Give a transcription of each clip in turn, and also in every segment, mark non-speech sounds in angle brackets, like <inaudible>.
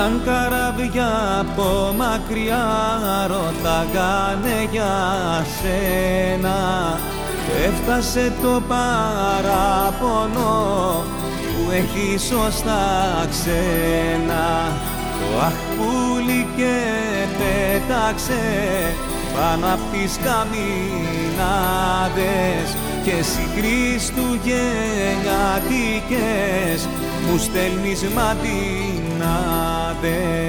Ήρθαν καραβιά από μακριά ρωτάγανε για σένα Έφτασε το παράπονο που έχει σωστά ξένα. Το αχπούλι και πέταξε πάνω απ' τις καμινάδες και εσύ Χριστουγεννιάτικες μου στέλνεις ματινάδες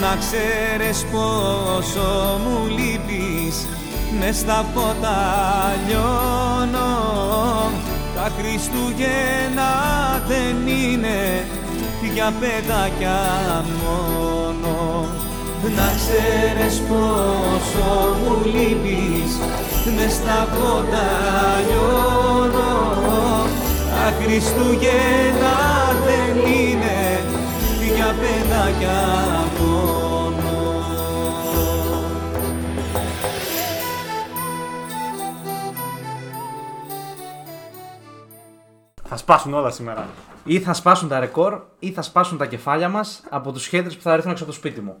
Να ξέρεις πόσο μου λείπεις μες στα φώτα λιώνω. Τα Χριστούγεννα δεν είναι για παιδάκια μόνο. Να ξέρεις πόσο μου λείπεις μες στα φώτα λιώνω τα Χριστούγεννα δεν είναι για παιδάκια μόνο Θα σπάσουν όλα σήμερα. Ή θα σπάσουν τα ρεκόρ ή θα σπάσουν τα κεφάλια μας από τους haters που θα έρθουν έξω από το σπίτι μου.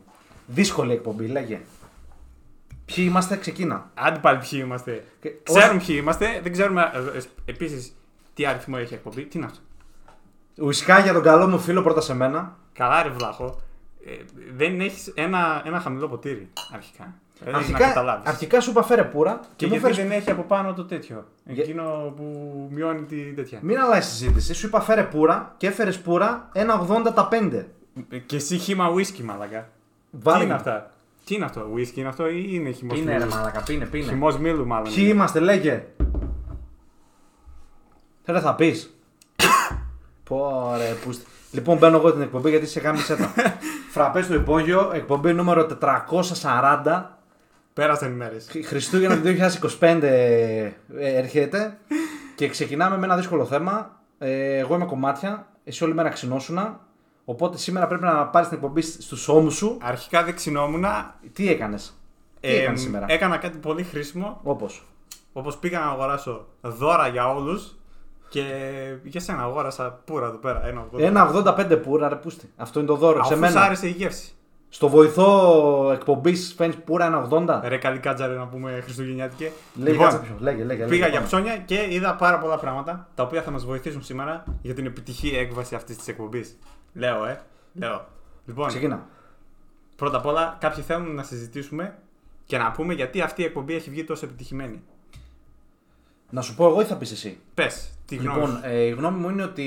Δύσκολη εκπομπή, λέγε. Ποιοι είμαστε, ξεκίνα. Άντε πάλι ποιοι είμαστε. Και Ξέρουμε ποιοι είμαστε, δεν ξέρουμε επίσης τι αριθμό έχει η εκπομπή. Τι είναι αυτό; Ουσικά για τον καλό μου φίλο πρώτα σε μένα. Καλά, ρε βλάχο. Ε, δεν έχεις ένα, ένα χαμηλό ποτήρι αρχικά. Ε, να Αρχικά, καταλάβεις. αρχικά σου είπα φέρε πούρα Και και, μου γιατί φέρεις... δεν έχει από πάνω το τέτοιο. Εκείνο που μειώνει τη τέτοια. Μην αλλάζεις συζήτηση. Σου είπα φέρε πούρα και έφερες πούρα 1,80 τα 5. Και εσύ χύμα whisky, μαλακά. Βάλε τι είναι μου. αυτά; Τι είναι αυτό, whisky είναι αυτό ή είναι χυμός Πίνε ρε μήλου. μαλακα, πίνε, πίνε. Χυμός μήλου, μάλλον. Ποιοι είμαστε, λέγε. Θέλω θα πεις. Πόρε, πούστη. Λοιπόν, μπαίνω εγώ την εκπομπή γιατί σε κάνει σέτα. <laughs> Φραπές στο υπόγειο, εκπομπή νούμερο 440. Πέρασαν οι μέρες. Χ- Χριστούγεννα του 2025 ε, έρχεται και ξεκινάμε με ένα δύσκολο θέμα. Ε, εγώ είμαι κομμάτια, εσύ όλη μέρα ξυνόσουνα. Οπότε σήμερα πρέπει να πάρεις την εκπομπή στους ώμους σου. Αρχικά δεν ξυνόμουν. Τι έκανες; Τι Ε, έκανες σήμερα; Έκανα κάτι πολύ χρήσιμο. Όπως; Όπως πήγα να αγοράσω δώρα για όλους. Και για σένα αγόρασα πουρα εδώ πέρα. Ένα 80. Ένα 85 πουρα, ρε πούστη. Αυτό είναι το δώρο. Αφού σε σ' μένα. άρεσε η γεύση. Στο βοηθό εκπομπής φαίνεις πουρα ένα 80. Ρε καλή κάτζαρε να πούμε Χριστουγεννιάτικε. Λέγε, κάτσε πιο. Λέγε, λέγε. πήγα λέγε, για πάμε. ψώνια και είδα πάρα πολλά πράγματα τα οποία θα μας βοηθήσουν σήμερα για την επιτυχή έκβαση αυτής της εκπομπής. Λέω, ε. Λέω. Λοιπόν, Ξεκινά. πρώτα απ' όλα, κάποιοι θέλουν να συζητήσουμε και να πούμε γιατί αυτή η εκπομπή έχει βγει τόσο επιτυχημένη. Να σου πω εγώ ή θα πεις εσύ. Πες, τι γνώμη Λοιπόν, σου. ε, η γνώμη μου είναι ότι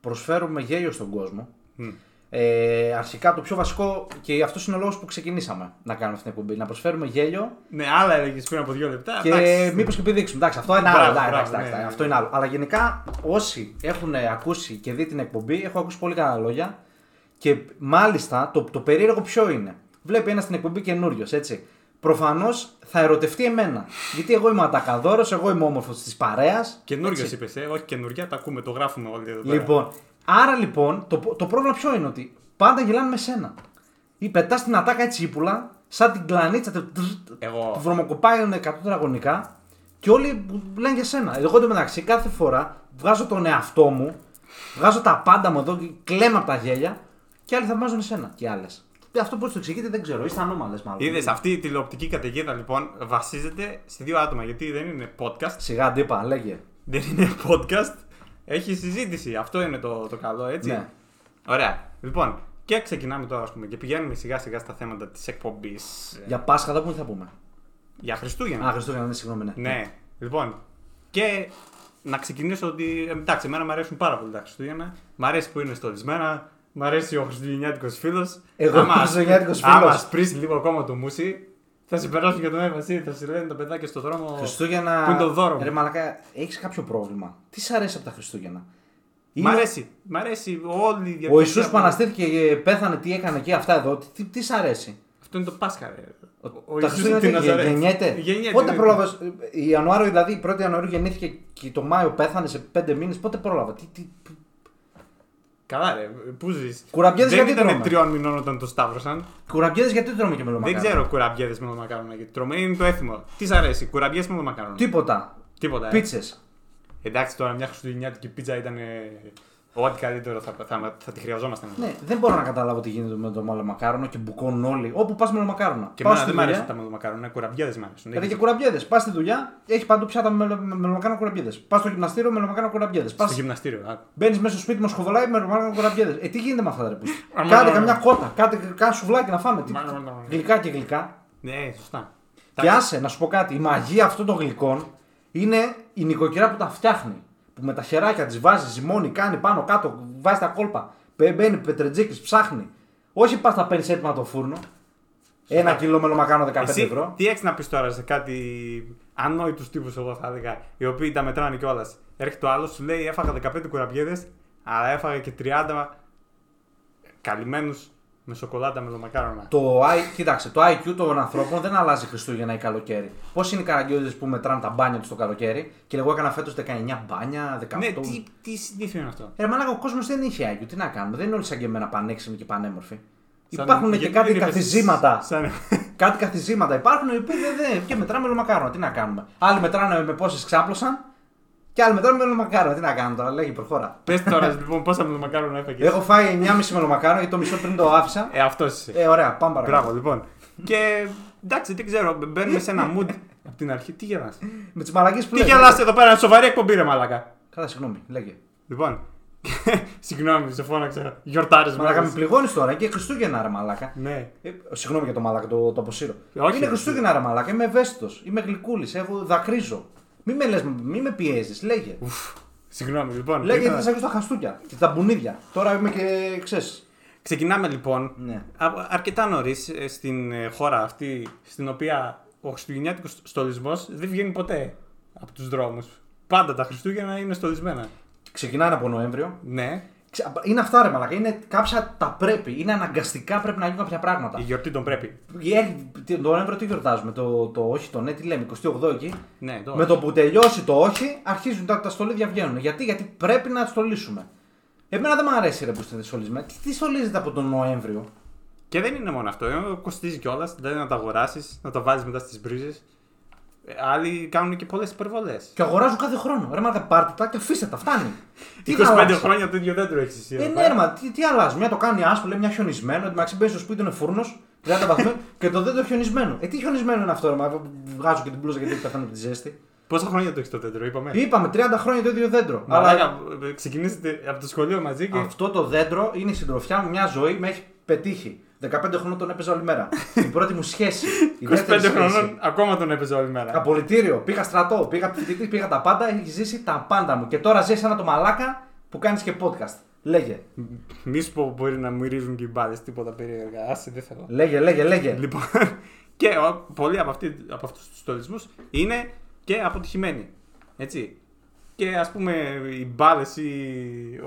προσφέρουμε γέλιο στον κόσμο. Μμ. Ε, αρχικά το πιο βασικό και αυτό είναι ο λόγος που ξεκινήσαμε να κάνουμε αυτή την εκπομπή. Να προσφέρουμε γέλιο Ναι, άλλα έλεγες πριν από δύο λεπτά. και εντάξει. μήπως και επιδείξουμε. Εντάξει, αυτό είναι Μπράβο, άλλο. Εντάξει, μπράβο, εντάξει, ναι, εντάξει, ναι. αυτό είναι άλλο. Αλλά γενικά όσοι έχουν ακούσει και δει την εκπομπή, έχω ακούσει πολύ καλά λόγια. Και μάλιστα το, το περίεργο ποιο είναι. Βλέπει ένας στην εκπομπή καινούριος, έτσι. Προφανώς θα ερωτευτεί εμένα. Γιατί εγώ είμαι ο ατακαδόρος, εγώ είμαι όμορφος της παρέας. Καινούριο είπες, ε, όχι καινούργια, τα ακούμε, το γράφουμε όλοι εδώ πέρα. Λοιπόν, άρα λοιπόν το, το πρόβλημα ποιο είναι ότι πάντα γελάνε με σένα. Ή πετάς την ατάκα έτσι ύπουλα, σαν την κλανίτσα του Εγώ. του βρωμοκοπάει 100 τετραγωνικά και όλοι λένε για σένα. Εγώ εντωμεταξύ κάθε φορά βγάζω τον εαυτό μου, βγάζω τα πάντα μου εδώ, κλαίμα από τα γέλια και άλλοι θαυμάζουν εσένα και άλλες. Αυτό πώς το εξηγείτε δεν ξέρω, είστε ανώμαλες μάλλον. Είδες, αυτή η τηλεοπτική καταιγίδα λοιπόν βασίζεται σε δύο άτομα. Γιατί δεν είναι podcast. Σιγά αντίπα, λέγε. Δεν είναι podcast. Έχει συζήτηση. Αυτό είναι το, το καλό, έτσι. Ναι. Ωραία. Λοιπόν, και ξεκινάμε τώρα, ας πούμε, και πηγαίνουμε σιγά σιγά στα θέματα της εκπομπής. Για Πάσχα δεν θα πούμε. για Χριστούγεννα. Α, Χριστούγεννα, ναι, συγγνώμη, ναι. Ναι. Λοιπόν, και να ξεκινήσω ότι. ε, Εντάξει, εμένα μου αρέσουν πάρα πολύ τα Χριστούγεννα. Μ' αρέσει που είναι στολισμένα. Μ' αρέσει ο Χριστουγεννιάτικος φίλος. Εγώ είμαι χριστουγεννιάτικος Άμα φίλος. σπρίσει λίγο ακόμα το μουσι, θα σε περάσουν για τον Εύα Βασίλη, θα σε λένε τα παιδάκια στον δρόμο. Χριστούγεννα. Πού είναι το δώρο μου. Ρε Μαλακά, έχεις κάποιο πρόβλημα; Τι σ' αρέσει από τα Χριστούγεννα; Μ' Είναι- αρέσει. Μ' αρέσει όλη η Ο διαδικασία Ιησούς που που- αναστήθηκε και πέθανε, τι έκανε και αυτά εδώ, τι, τι, τι σ' αρέσει; Αυτό είναι το Πάσχα, ρε. Ο τα Ιησούς Χριστούγεννα στην τι, Ναζαρέτ. γεννιέται; Γεννιέται, Πότε ναι. πρόλαβες. Ιανουάριο δηλαδή, 1η Ιανουαρίου γεννήθηκε και το Μάιο πέθανε σε 5 μήνες. Πότε πρόλαβα; Τι, τι, Καλά, ρε. Πού ζεις; Κουραμπιέδες Δεν γιατί ήταν τρώμε; τριών μηνών όταν το σταύρωσαν. κουραμπιέδες γιατί τρώμε και Δεν μελομακάρονα. ξέρω κουραμπιέδες με μακάρονα γιατί τρώμε. Είναι το έθιμο. Τι σ' αρέσει, κουραμπιέ με μακάρονα. Τίποτα. Τίποτα. ε. Πίτσες. Εντάξει τώρα μια χριστουγεννιάτικη πίτσα ήταν ε, ό,τι καλύτερο θα, θα, θα, τη χρειαζόμασταν. Ναι, δεν μπορώ να καταλάβω τι γίνεται με το μελομακάρονο και μπουκώνουν όλοι. Όπου πας μελομακάρονα. Και Πάω εμένα στη δεν μου δουλειά, αρέσουν τα μελομακάρονα, κουραμπιέδες μου αρέσουν. Δηλαδή και κουραμπιέδες. Πας στη δουλειά, έχει παντού πιάτα με μελομακάρονα κουραμπιέδες. Πας στο γυμναστήριο, μελομακάρονα κουραμπιέδες. Στο Πα γυμναστήριο. α. Μπαίνεις μέσα στο σπίτι μας σχοβολάει με μελομακάρονα κουραμπιέδες. Ε, τι γίνεται με αυτά τα ρε πούστη; Αμα, Κάντε αμα, καμιά αμα. κότα, κάντε κάνα σουβλάκι να φάμε. Τι- Μα, μα, μα, μα. Γλυκά και γλυκά. Ναι, σωστά. Και άσε να σου πω κάτι, η μαγεία αυτών των γλυκών είναι η νοικοκυρά που τα φτιάχνει. Που με τα χεράκια τη βάζει, ζυμώνει, κάνει πάνω κάτω, βάζει τα κόλπα. Μπε- Μπαίνει πετρετζίκης, ψάχνει. Όχι πας τα παίρνεις έτοιμα από το φούρνο. Ένα κιλό μελομακάνο 15 Εσύ ευρώ. τι έχεις να πεις τώρα σε κάτι ανόητους τύπους, εγώ θα έλεγα, οι οποίοι τα μετράνε κιόλας. Έρχεται ο άλλος, σου λέει: Έφαγα 15 κουραμπιέδες, αλλά έφαγα και 30 καλυμμένους με σοκολάτα με λομακάρονα. Το, I- κοίταξε, το IQ των ανθρώπων δεν αλλάζει Χριστούγεννα ή καλοκαίρι. Πώς είναι οι καραγκιόζες που μετράνε τα μπάνια τους το καλοκαίρι; Και εγώ έκανα φέτος 19 μπάνια, 18. Ναι, τι, τι συνήθεια είναι αυτό; Ε, μαλάκα, ο κόσμος δεν είχε IQ. Τι να κάνουμε, δεν είναι όλοι σαν και εμένα πανέξυπνοι και πανέμορφοι. Σαν- Υπάρχουν και γιατί κάτι δεν είπες καθιζήματα. Σαν... Κάτι καθιζήματα υπάρχουν οι οποίοι δεν. δεν- και μετράμε μελομακάρονα. Τι να κάνουμε. Άλλοι μετράνε με πόσες ξάπλωσαν και άλλοι μετράνε με μελομακάρονα. Τι να κάνουμε τώρα, λέγει προχώρα. Πες τώρα λοιπόν πόσα μελομακάρονα έφαγες. Έχω φάει 9,5 μελομακάρονα γιατί το μισό πριν το άφησα. Ε, αυτός είσαι. Ε, ωραία, πάμε παρακάτω. Μπράβο, λοιπόν. Και εντάξει, δεν ξέρω, μπαίνουμε σε ένα mood από την αρχή. Τι γελάς. Με τις μαλακίε που Τι λες. γελάς εδώ πέρα, σοβαρή εκπομπή, ρε μαλακά. Καλά, συγγνώμη, λέγε. Λοιπόν, <laughs> συγγνώμη, σε φώναξα. Γιορτάρες Μαλάκα, με μας. πληγώνεις τώρα και Χριστούγεννα, ρε μαλάκα. Ναι. Ε, συγγνώμη για το μαλάκα, το, το αποσύρω. Όχι, είναι ρε, Χριστούγεννα, ρε μαλάκα. Είμαι ευαίσθητος. Είμαι γλυκούλης. Έχω δακρύζω. Μη με λες, μη με πιέζεις. Λέγε. Ουφ, Συγγνώμη, λοιπόν. Λέγε ήθελα- γιατί θα τα χαστούκια και τα μπουνίδια. Τώρα είμαι και ξέρεις. Ξεκινάμε λοιπόν Ναι. α- αρκετά νωρίς στην ε, χώρα αυτή στην οποία ο χριστουγεννιάτικος στολισμός δεν βγαίνει ποτέ από τους δρόμους. Πάντα τα Χριστούγεννα είναι στολισμένα. Ξεκινάνε από Νοέμβριο. Ναι, Ξε- Είναι αυτά, ρε μαλάκα. Είναι κάποια τα πρέπει. Είναι αναγκαστικά πρέπει να γίνουν κάποια πράγματα. η γιορτή τον πρέπει. Ε, τι- Το Νοέμβριο τι γιορτάζουμε. Το, το όχι, το ναι, τι λέμε. 28 εκεί. Ναι, το... Με το που τελειώσει το όχι, αρχίζουν τα, τα στολίδια βγαίνουν. Γιατί, γιατί πρέπει να στολίσουμε. Εμένα δεν μου αρέσει ρε που είστε στολισμένοι. Τι, τι στολίζετε από τον Νοέμβριο; Και δεν είναι μόνο αυτό. ε, Κοστίζει κιόλας. Δηλαδή να τα αγοράσεις, να τα βάλεις μετά στις μπρίζες. Άλλοι κάνουν και πολλές υπερβολές. Και αγοράζουν κάθε χρόνο. Ρε μαλάκα, πάρτε τα και αφήστε τα, φτάνει. 25 θα αλλάξει; χρόνια το ίδιο δέντρο έχει εσύ. Ε, εδώ ναι, ρε, μα, τι, τι αλλάζεις; Μια το κάνει άσπρο, λέει μια χιονισμένο. Εν τω μεταξύ μπαίνεις στο σπίτι, είναι φούρνος, 30 βαθμού <laughs> και το δέντρο χιονισμένο. Ε, τι χιονισμένο είναι αυτό, ρε, μα, βγάζω και την μπλούζα γιατί πεθάνω από τη ζέστη. Πόσα χρόνια το έχεις το δέντρο, είπαμε; Είπαμε 30 χρόνια το ίδιο δέντρο. Μαλάκα, Αλλά ε, ξεκινήσετε από το σχολείο μαζί και. αυτό το δέντρο είναι η συντροφιά μου, μια ζωή με έχει πετύχει. 15 χρονών τον έπαιζα όλη μέρα. <laughs> η πρώτη μου σχέση. Η 25 δεύτερη σχέση. χρονών ακόμα τον έπαιζε όλη μέρα. Απολυτήριο, πήγα στρατό, πήγα φοιτητή, πήγα τα πάντα, έχει ζήσει τα πάντα μου. Και τώρα ζει ένα το μαλάκα που κάνεις και podcast. Λέγε, Μη σου πω που μπορεί να μυρίζουν και οι μπάλες, τίποτα περίεργα. Άσε, δεν θέλω. λέγε, λέγε, λέγε. Λοιπόν, <laughs> και ο, πολλοί από, αυτή, από αυτούς τους στολισμού είναι και αποτυχημένοι. Έτσι. Και ας πούμε οι μπάλες ή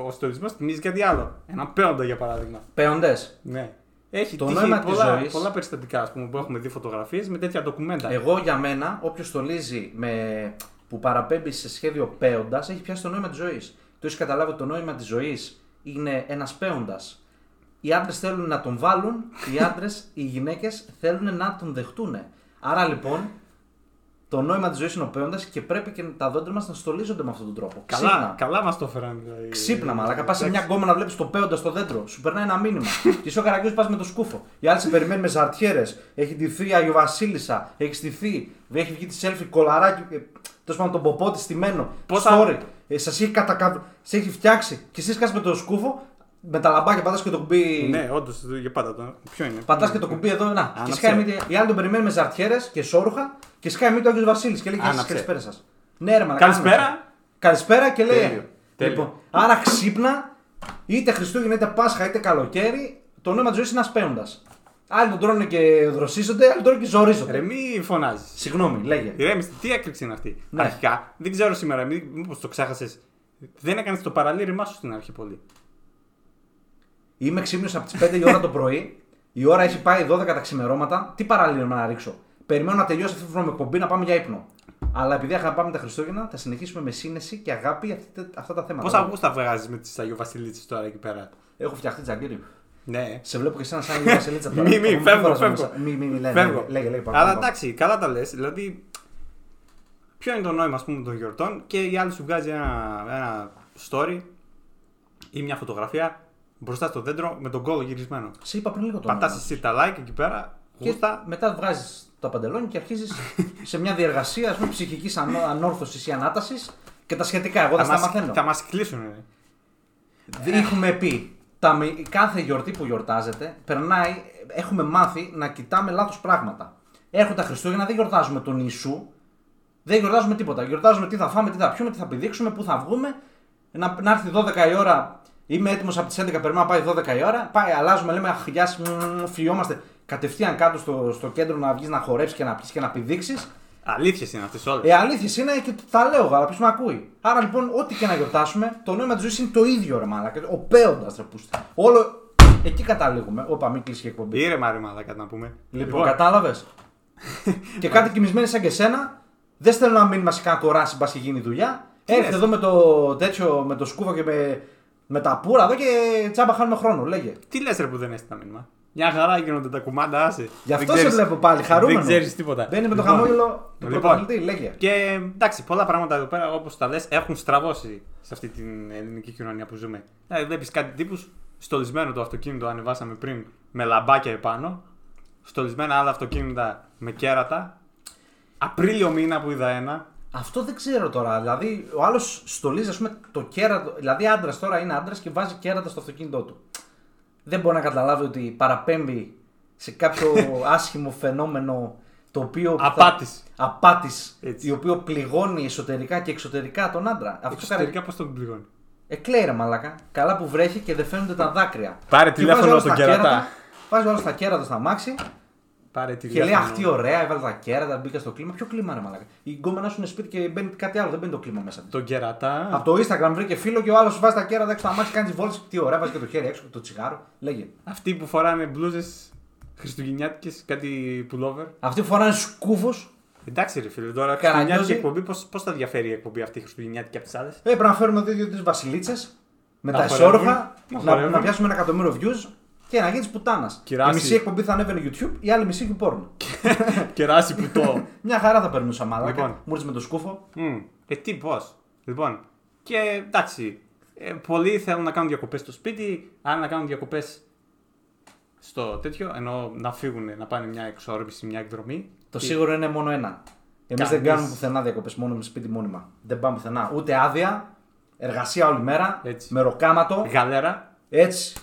ο στολισμό θυμίζει κάτι άλλο. Ένα πέοντα για παράδειγμα. Παίοντε. Ναι. Έχει Το τύχει νόημα της πολλά, ζωής- πολλά περιστατικά ας πούμε, που έχουμε δει φωτογραφίες με τέτοια ντοκουμέντα. Εγώ για μένα, όποιος στολίζει με... που παραπέμπει σε σχέδιο παίοντας, έχει πιάσει το νόημα της ζωής. Το έχεις καταλάβει ότι το νόημα της ζωής είναι ένας παίοντας. Οι άντρες θέλουν να τον βάλουν, οι άντρες, οι γυναίκες θέλουν να τον δεχτούν. Άρα λοιπόν, το νόημα της ζωής είναι ο παίοντας και πρέπει και τα δόντια μας να στολίζονται με αυτόν τον τρόπο. καλά, Ξύπνα. καλά μας το έφεραν. δηλαδή. Ξύπνα, μαλάκα. Πας σε μια γκόμενα να βλέπεις το παίοντα στο δέντρο. Σου περνάει ένα μήνυμα. <laughs> και εσύ ο καραγκιό πας με το σκούφο. Οι άλλοι σε περιμένουν με ζαρτιέρες. Έχει ντυθεί η Αγιοβασίλισσα. Έχει στηθεί. Έχει βγει τη selfie κολαράκι. ε, Τέλος πάντων τον ποπό της στημένο. Πόσα- Sorry. Ε, Σας έχει, κατακα... σε έχει φτιάξει. Και εσύ κάτσε με το σκούφο. Με τα λαμπάκια πατάς και το κουμπί. Ναι, όντως για πάντα το. Ποιο είναι; Πατάς και το κουμπί εδώ, να. Και Άναψε. σκάει μύτη. Οι άλλοι τον περιμένουν με ζαρτιέρες και σόρουχα και σκάει μύτη ο Άγιος Βασίλης και λέει Γεια σας, Άναψε. καλησπέρα σας. Ναι, ρε, μαλάκα. Καλησπέρα. Καλησπέρα και λέει. Τέλειο. Τέλειο. Λοιπόν, άρα ξύπνα, είτε Χριστούγεννα, είτε Πάσχα, είτε καλοκαίρι, το νόημα της ζωής είναι ένα παίοντα. Άλλοι τον τρώνε και δροσίζονται, άλλοι τον τρώνε και ζορίζονται. Ρε, μη φωνάζεις. Συγγνώμη, λέγε. Ηρέμησε, τι έκρηξη είναι αυτή. Ναι. Αρχικά, δεν ξέρω σήμερα, μήπως το ξέχασες. Δεν έκανες το παραλήρημά σου στην αρχή πολύ. Είμαι ξύπνιος από τις 5 η ώρα το πρωί, η ώρα έχει πάει 12 τα ξημερώματα, τι παραλήρημα να ρίξω; Περιμένω να τελειώσει αυτή την εκπομπή να πάμε για ύπνο. Αλλά επειδή αγαπάμε τα Χριστούγεννα, θα συνεχίσουμε με σύνεση και αγάπη αυτή- αυτά τα θέματα. Πόσα Αυγούστα βγάζεις με τις Αγιοβασιλίτσε τώρα εκεί πέρα; Έχω φτιαχτεί τζαγκίρι. Ναι. Σε βλέπω και εσένα σαν Αγία Βασιλίτσα τώρα. Μη, μη, Εγώ φεύγω, φοράς φεύγω. μέσα. Μη, μη, μη, λέγε, Φεύγω. λέγε, λέγε, λέγε, Αλλά παρακαλώ. εντάξει, καλά τα λες. Δηλαδή, ποιο είναι το νόημα ας πούμε, των γιορτών και η άλλη σου βγάζει ένα, ένα story ή μια φωτογραφία μπροστά στο δέντρο με τον κόλλο γυρισμένο. Σε είπα πριν λίγο το Πατάς νόημα. εσύ τα like εκεί πέρα, Και γούστα. μετά βγάζεις τα παντελόνια και αρχίζεις <laughs> σε μια διεργασία ας πούμε, ψυχικής ανόρθωσης ή ανάτασης και τα σχετικά. Εγώ δεν Θα τα μας, μαθαίνω. θα μας κλείσουν. ρε. Δεν Έχουμε πει, τα, μη- κάθε γιορτή που γιορτάζεται, περνάει, έχουμε μάθει να κοιτάμε λάθος πράγματα. Έρχονται τα Χριστούγεννα, δεν γιορτάζουμε τον Ιησού, δεν γιορτάζουμε τίποτα. Γιορτάζουμε τι θα φάμε, τι θα πιούμε, τι θα πηδήξουμε, πού θα βγούμε. Να, να έρθει 12 η ώρα, είμαι έτοιμος από τις 11, περιμένω να πάει 12 η ώρα. Πάει, αλλάζουμε, λέμε Αχ, γεια σας, μμμ, φιόμαστε. Κατευθείαν κάτω στο, στο κέντρο να βγεις να χορέψεις και να πιει και να πηδήξεις. Αλήθειες είναι αυτές όλες. Ε, αλήθεια είναι και τα λέω εγώ, αλλά ποιος με ακούει. Άρα λοιπόν, ό,τι και να γιορτάσουμε, το νόημα της ζωής είναι το ίδιο ρε μάλακα. Ο παίοντα ρε πούστη. Όλο. Εκεί καταλήγουμε. Όπα, μην κλείσεις η εκπομπή. Ήρεμα ρε μαλάκα να πούμε. Λοιπόν, κατάλαβες; <laughs> και κάτι κοιμισμένοι σαν και σένα, δεν στέλνω ένα μήνυμα σε κανένα κοράσι, μπας και γίνει δουλειά. Τι Έρχεται λες; εδώ με το τέτοιο, με το σκούφο και με, με τα πουρα εδώ και τσάμπα χάνουμε χρόνο. Λέγε. Τι λες ρε που δεν έστειλα μήνυμα; Μια χαρά γίνονται τα κουμάντα, άσε. Γι' αυτό Δεν σε ξέρεις- βλέπω πάλι χαρούμενος. Δεν ξέρεις τίποτα. Μπαίνει με το Λοιπόν, χαμόγελο του λοιπόν. πρωταθλητή, λέγε. Και εντάξει, πολλά πράγματα εδώ πέρα, όπως τα λες, έχουν στραβώσει σε αυτή την ελληνική κοινωνία που ζούμε. Δηλαδή, βλέπει κάτι τύπους στολισμένο το αυτοκίνητο, ανεβάσαμε πριν, με λαμπάκια επάνω. Στολισμένα άλλα αυτοκίνητα με κέρατα. Απρίλιο μήνα που είδα ένα. Αυτό δεν ξέρω τώρα. Δηλαδή, ο άλλος στολίζει, ας πούμε, το κέρατο. Δηλαδή, άντρας τώρα είναι άντρας και βάζει κέρατα στο αυτοκίνητό του. Δεν μπορεί να καταλάβει ότι παραπέμπει σε κάποιο <laughs> άσχημο φαινόμενο το οποίο. θα- Απάτης. Απάτης, Έτσι. η οποίο πληγώνει εσωτερικά και εξωτερικά τον άντρα. Αυτό Εξωτερικά πώς τον πληγώνει; Εκλαίει ρε μαλάκα. Καλά που βρέχει και δεν φαίνονται τα δάκρυα. Πάρε Και τηλέφωνο βάζει όλος στον τα κερατά. κέρατα, Βάζει όλα στα κέρατα στα μάξι Πάρε και τηλέφωνο. λέει Αχ, τι ωραία, έβαλε τα κέρατα, μπήκα στο κλίμα. Ποιο κλίμα, ρε μαλάκα. Η γκόμενα σου είναι σπίτι και μπαίνει κάτι άλλο, δεν μπαίνει το κλίμα μέσα. της. Τον κερατά. Από το Instagram βρήκε φίλο και ο άλλος βάζει τα κέρατα έξω στα μάξι, κάνεις βόλτες. Τι ωραία, βάζει και το χέρι έξω, το τσιγάρο. Λέγε. Αυτοί που φοράνε μπλούζες χριστουγεννιάτικες, κάτι pullover. Αυτοί που φοράνε σκούφους. Εντάξει, ρε φίλε, τώρα Καραγκιόζη. χριστουγεννιάτικη εκπομπή, πώς, πώς θα διαφέρει η εκπομπή αυτή η χριστουγεννιάτικη από τις άλλες; Ε, πρέπει να φέρουμε δύο-τρει βασιλίτσες με Να τα χορεύουν, ισόρροφα, να να, χορεύουν. να πιάσουμε ένα εκατομμύριο views και να γίνεις πουτάνας. Η Κυράσει. μισή εκπομπή θα ανέβαινε YouTube, η άλλη μισή YouPorn. <laughs> Κεράσι που το. <laughs> Μια χαρά θα περνούσα μαλάκα. Λοιπόν. Μου ήρθε με το σκούφο. Μμ, Ε, τι, πώς. Λοιπόν, και εντάξει, ε, πολλοί θέλουν να κάνουν διακοπές στο σπίτι, άλλοι να κάνουν διακοπές στο τέτοιο, ενώ να φύγουν, να πάνε μια εξόρμηση, μια εκδρομή. Το Και- σίγουρο είναι μόνο ένα. Εμείς δεν Κανείς. κάνουμε πουθενά διακοπές μόνο με σπίτι μόνιμα. Δεν πάμε πουθενά. Ούτε άδεια, εργασία όλη μέρα, Έτσι. με ροκάματο, Γαλέρα. έτσι.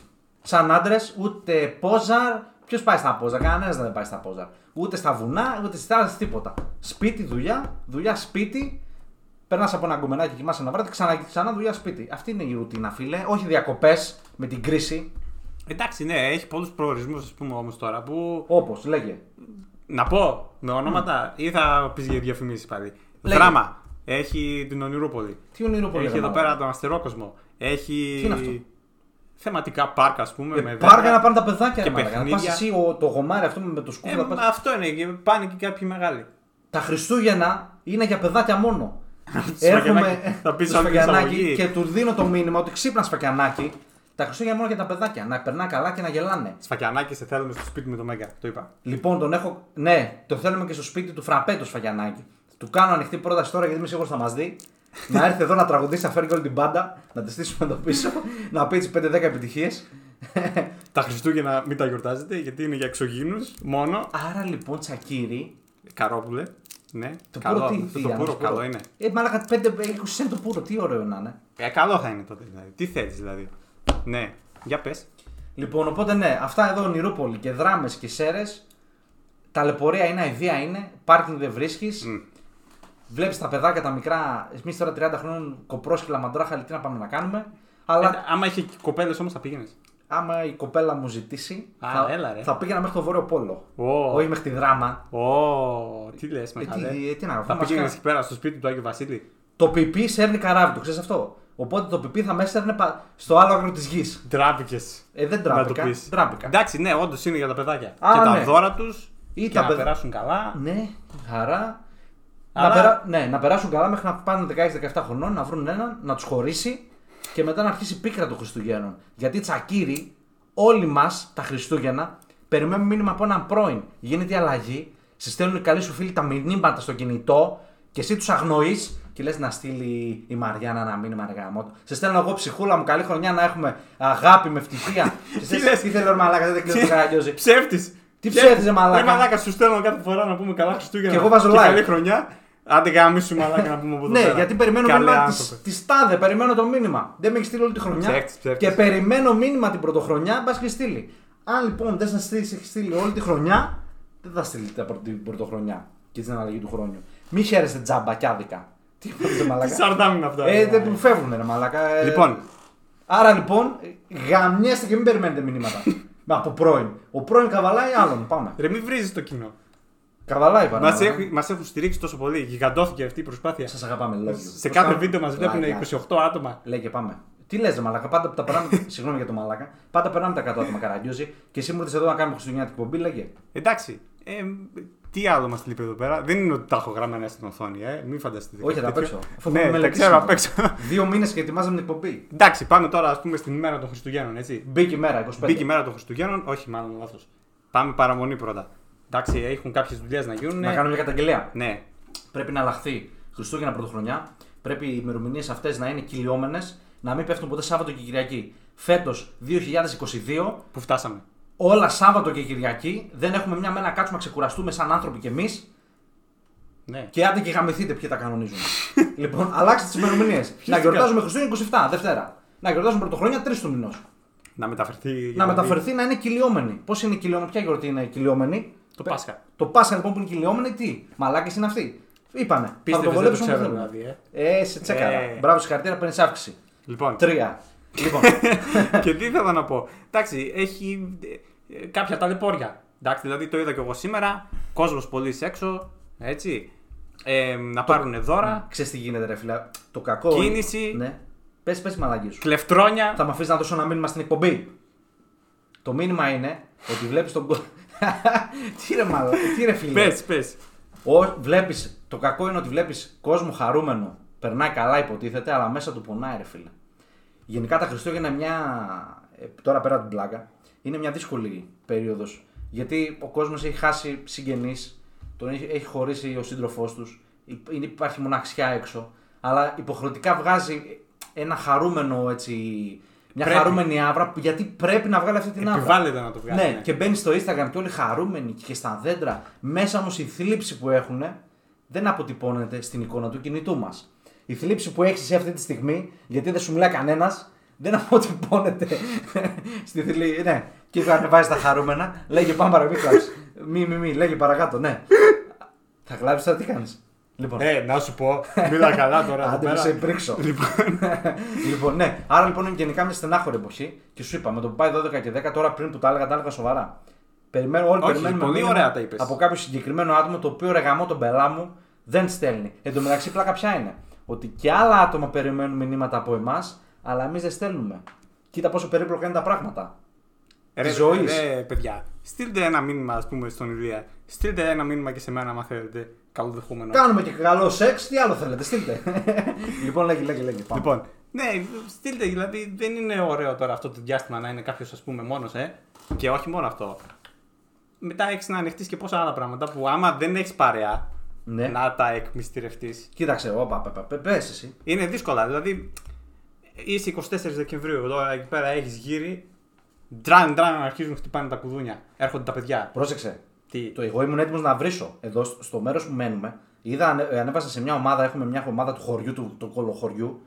Σαν άντρες, ούτε πόζαρ. Ποιος πάει στα πόζαρ, κανένας δεν πάει στα πόζαρ. Ούτε στα βουνά, ούτε στις θάλασσες, τίποτα. Σπίτι, δουλειά, δουλειά, σπίτι. Περνάς από ένα γκουμενάκι, κοιμάσαι ένα βράδυ, ξανά, ξανά δουλειά, σπίτι. Αυτή είναι η ρουτίνα, φίλε. Όχι διακοπές με την κρίση. Εντάξει, ναι, έχει πολλούς προορισμούς, ας πούμε όμως τώρα που. Όπως λέγε. Να πω με ονόματα ή θα πεις για διαφημίσεις πάλι. Λέγε. Δράμα. Έχει την Ονειρούπολη. Τι ονειρό πολύ Έχει εδώ πέρα τον Αστερόκοσμο. Έχει. Τι είναι αυτό; Θεματικά πάρκα, ας πούμε. Ε, με πάρκα δέντρα. να πάνε τα παιδάκια, και ρε μαλάκα. Να πας παιχνίδια. εσύ ο, το γομάρι αυτό με το σκούφο. Ε, να πας- μα αυτό είναι. και Πάνε και κάποιοι μεγάλοι. Τα Χριστούγεννα είναι για παιδάκια μόνο. <laughs> Σφακιανάκι. Θα πεις το όλη την σφακιανάκι εισαγωγή. και του δίνω το μήνυμα ότι ξύπνα σφακιανάκι. Τα Χριστούγεννα μόνο για τα παιδάκια. Να περνά καλά και να γελάνε. Σφακιανάκι σε θέλουμε στο σπίτι με το Μέγκα. Το είπα. Λοιπόν, τον έχω. Ναι, το θέλουμε και στο σπίτι του φραπέ το σφακιανάκι. Του κάνω ανοιχτή πρόταση τώρα γιατί είμαι σίγουρος θα μας δει. Να έρθει εδώ να τραγουδήσει, να φέρει και όλη την μπάντα, να τη στήσουμε εδώ πίσω, να πει τις 5-10 επιτυχίες. Τα Χριστούγεννα μην τα γιορτάζετε γιατί είναι για εξωγήνου μόνο. Άρα λοιπόν, Τσακύρι, Καρόπουλε. Ναι, το καλό. πουρο τι, Αυτό τι, το αν πουρο σου πω. καλό είναι. Ε, μάλακα 5-20 cent το πουρο, τι ωραίο να είναι. Ε, καλό θα είναι τότε δηλαδή. Τι θέλεις δηλαδή. Ναι, για πες. Λοιπόν, οπότε ναι, αυτά εδώ Νηρόπολη και δράμες και σέρες. Ταλαιπωρία είναι, αηδία είναι, πάρκινγκ δεν βρίσκεις. Βλέπεις τα παιδάκια τα μικρά, εμείς τώρα 30 χρόνων κοπρόσκυλα μαντράχαλη, τι να πάμε να κάνουμε. Αλλά άμα είχε κοπέλες όμως θα πήγαινες. άμα η κοπέλα μου ζητήσει, Α, θα, έλα, ρε. θα πήγαινα μέχρι το βόρειο πόλο. Ω. Όχι μέχρι τη δράμα. Ω, τι λες, Ε, μεγάλε. τι, ε, τι να Θα αφού μας πήγαινες κάνει- εκεί πέρα στο σπίτι του Άγιο Βασίλη. Το πιπί σέρνει καράβι, το ξέρεις αυτό. Οπότε το πιπί θα με έστερνε πα- στο άλλο άκρο της γης. Τράπηκε. Ε, δεν Να το τράπηκα. πεις. Τράπηκα. Εντάξει, ναι, όντως είναι για τα παιδάκια. Α, και τα ναι. δώρα τους. Ή Και τα να παιδ- περάσουν καλά. Ναι, χαρά. Αλλά- Να, περά... ναι, να περάσουν καλά μέχρι να πάνε 16-17 χρονών, να βρουν έναν, να τους χωρίσει και μετά να αρχίσει πίκρα των Χριστουγέννων. Γιατί τσακίρι, όλοι μας τα Χριστούγεννα περιμένουμε μήνυμα από έναν πρώην. Γίνεται η αλλαγή, σε στέλνουν οι καλοί σου φίλοι τα μηνύματα στο κινητό Και εσύ τους αγνοείς και λες να στείλει η Μαριάννα ένα μήνυμα αργά μου. Σε στέλνω εγώ ψυχούλα μου, καλή χρονιά να έχουμε αγάπη με ευτυχία. <laughs> Και Τι σε λες; τι θέλεις ο Μαλάκα, δεν κλείνει το καραγκιόζη. Ψεύτης. Τι ψεύτης, ρε μαλάκα. Ρε μαλάκα, σου στέλνω κάθε φορά να πούμε καλά Χριστούγεννα. Και εγώ βάζω like. Καλή χρονιά. Άντε γάμισου μαλάκα να πούμε από εδώ Ναι, πέρα. γιατί περιμένω Καλέ μήνυμα άνθρωπε. της τάδε, περιμένω το μήνυμα. Δεν με έχεις στείλει όλη τη χρονιά. Ψεύτης, ψεύτης. Και περιμένω μήνυμα την πρωτοχρονιά, μπας και στείλει. Αν λοιπόν δεν σας στείλει, έχεις στείλει όλη τη χρονιά, δεν θα στείλει τα πρώτη- την πρωτοχρονιά και την αλλαγή του χρόνου. Μη χαίρεστε τζάμπα και άδικα. Τι είπατε, Τι <laughs> μαλάκα. σαρδάμ είναι αυτά. Ε, ρε, δεν που φεύγουν, ρε μαλάκα. Ε, Λοιπόν, Άρα λοιπόν, γαμιέστε και μην περιμένετε μηνύματα. <laughs> Μα από πρώην. Ο πρώην καβαλάει άλλον. Πάμε. ρε, μην βρίζεις το κοινό. Καβαλάει Μας παράδειγμα. έχουν, μας έχουν στηρίξει τόσο πολύ. Γιγαντώθηκε αυτή η προσπάθεια. Σας αγαπάμε, λόγιο. Σε κάθε βίντεο μας βλέπουν Πλάκα. 28 άτομα. Λέει και πάμε. Τι λες, ρε Μαλάκα, πάντα τα περνάμε. <laughs> Συγγνώμη για το Μαλάκα. Πάντα περνάμε τα 100 άτομα καραγκιόζη και εσύ μου ήρθες εδώ να κάνουμε χριστουγεννιάτικη εκπομπή, λέγε. Εντάξει. Ε, τι άλλο μας λείπει εδώ πέρα. Δεν είναι ότι τα έχω γραμμένα στην οθόνη, ε. Μην φανταστείτε. Όχι, κάτι θα τα τέτοιο. παίξω. Αφού Ναι, έχουμε τα μελετήσει. ξέρω απ' έξω. Δύο μήνες και ετοιμάζαμε την εκπομπή. Εντάξει, πάμε τώρα ας πούμε στην ημέρα των Χριστουγέννων, έτσι. Μπήκε η μέρα, 25. Μπήκε η μέρα των Χριστουγέννων, όχι μάλλον λάθος. Πάμε παραμονή πρώτα. Εντάξει, έχουν κάποιες δουλειές να γίνουν. Να κάνω μια καταγγελία. Ναι, Πρέπει να αλλάχθεί Χριστούγεννα Πρωτοχρονιά. Πρέπει οι ημερομηνίες αυτές να είναι κυλιόμενες, να μην πέφτουν ποτέ Σάββατο και Κυριακή. Φέτος 2022, που φτάσαμε. όλα Σάββατο και Κυριακή, δεν έχουμε μια μέρα να κάτσουμε να ξεκουραστούμε σαν άνθρωποι κι εμείς Ναι. και άντε και γαμηθείτε ποιοι τα κανονίζουν. <laughs> λοιπόν, αλλάξτε τις ημερομηνίες. να γιορτάζουμε Χριστούγεννα 27, Δευτέρα. Να γιορτάζουμε Πρωτοχρονιά 3 του μηνός. Να μεταφερθεί. για Να δει μεταφερθεί να είναι κυλιόμενη. Πώς είναι κυλιόμενη, ποια γιορτή είναι κυλιόμενη; Το Πάσχα. Το Πάσχα λοιπόν που είναι κυλιόμενη, τι. Μαλάκες είναι αυτοί. Είπανε. Θα Πίστευες, το δεν βολέψουν το όπου ξέρω, θέλουν. δηλαδή, ε. Ε, σε τσέκαρα. Ε. Μπράβο, συγχαρητήρια, παίρνεις αύξηση. Λοιπόν, Τρία. λοιπόν, <laughs> και τι ήθελα να πω. Εντάξει, έχει ε, κάποια ταλαιπώρια. Εντάξει, δηλαδή το είδα και εγώ σήμερα. Κόσμος πολύ έξω. Έτσι. Ε, να πάρουν δώρα. ξέρεις τι γίνεται, ρε φίλε. Το κακό. Κίνηση. Ναι. Πες, πες μαλάκι σου. Κλεφτρόνια. Θα με αφήσεις να δώσω ένα μήνυμα στην εκπομπή. Το μήνυμα είναι ότι βλέπεις τον κόσμο. Τι ρε μαλά, τι ρε φίλε. Πες, πες. Ο, βλέπεις, το κακό είναι ότι βλέπεις κόσμο χαρούμενο. Περνάει καλά, υποτίθεται, αλλά μέσα του πονάει, ρε φίλε. Γενικά τα Χριστούγεννα είναι μια. ε, Τώρα πέρα από την πλάκα, είναι μια δύσκολη περίοδος. Γιατί ο κόσμος έχει χάσει συγγενείς, τον έχει, έχει χωρίσει ο σύντροφός τους, υπάρχει μοναξιά έξω. Αλλά υποχρεωτικά βγάζει ένα χαρούμενο έτσι. Μια Πρέπει. χαρούμενη άβρα, γιατί πρέπει να βγάλει αυτή την άβρα. Επιβάλλεται να το βγάλει. Ναι, και μπαίνει στο Instagram και όλοι χαρούμενοι και στα δέντρα. Μέσα όμως η θλίψη που έχουν δεν αποτυπώνεται στην εικόνα του κινητού μας. Η θλίψη που έχεις αυτή τη στιγμή, γιατί δεν σου μιλάει κανένας, δεν αποτυπώνεται <laughs> στη θλίψη. Ναι, και θα ανεβάζεις τα χαρούμενα, λέγε πάμε παρακάτω. Μη κλάψεις. Μη, μη, μη, λέγε παρακάτω, ναι. θα κλάψεις τώρα τι κάνεις; Λοιπόν, Ε, να σου πω. Μίλα καλά τώρα. εδώ Άντε που πέρα. σε πρίξω. <laughs> Λοιπόν, λοιπόν, ναι. Άρα λοιπόν είναι γενικά μια στενάχωρη εποχή και σου είπα με το που πάει 12 και 10 τώρα πριν που τα έλεγα, τα έλεγα σοβαρά. Περιμένω, όλοι Όχι, περιμένουμε πολύ μήνυμα ωραία τα είπες. από κάποιο συγκεκριμένο άτομο το οποίο ρεγαμώ τον πελά μου δεν στέλνει. Εν τω μεταξύ, πλάκα ποια είναι; Ότι και άλλα άτομα περιμένουν μηνύματα από εμάς, αλλά εμείς δεν στέλνουμε. Κοίτα πόσο περίπλοκα είναι τα πράγματα. ρε, Της ζωής. ρε, παιδιά, στείλτε ένα μήνυμα, ας πούμε, στον Ηλία. Στείλτε ένα μήνυμα και σε μένα, αν θέλετε. Καλοδεχούμενος. Κάνουμε και καλό σεξ, τι άλλο θέλετε, στείλτε. <laughs> λοιπόν, λέγε, λέγε, λέγε. Πάμε. Λοιπόν, ναι, στείλτε, δηλαδή δεν είναι ωραίο τώρα αυτό το διάστημα να είναι κάποιος, ας πούμε, μόνος, ε. Και όχι μόνο αυτό. Μετά έχεις να ανοιχτείς και πόσα άλλα πράγματα που άμα δεν έχεις παρέα ναι. να τα εκμυστηρευτείς. Κοίταξε, όπα, πε, πε, πες εσύ. Είναι δύσκολα. Δηλαδή, είσαι 24 Δεκεμβρίου, εδώ εκεί πέρα έχεις γύρι. Ντραν, ντραν, αρχίζουν να χτυπάνε τα κουδούνια. Έρχονται τα παιδιά. Πρόσεξε. Τι. Το εγώ ήμουν έτοιμος να βρίσω εδώ στο- στο μέρος που μένουμε. Είδα, ανε- ανέβασα σε μια ομάδα, έχουμε μια ομάδα του χωριού, του, του κολοχωριού.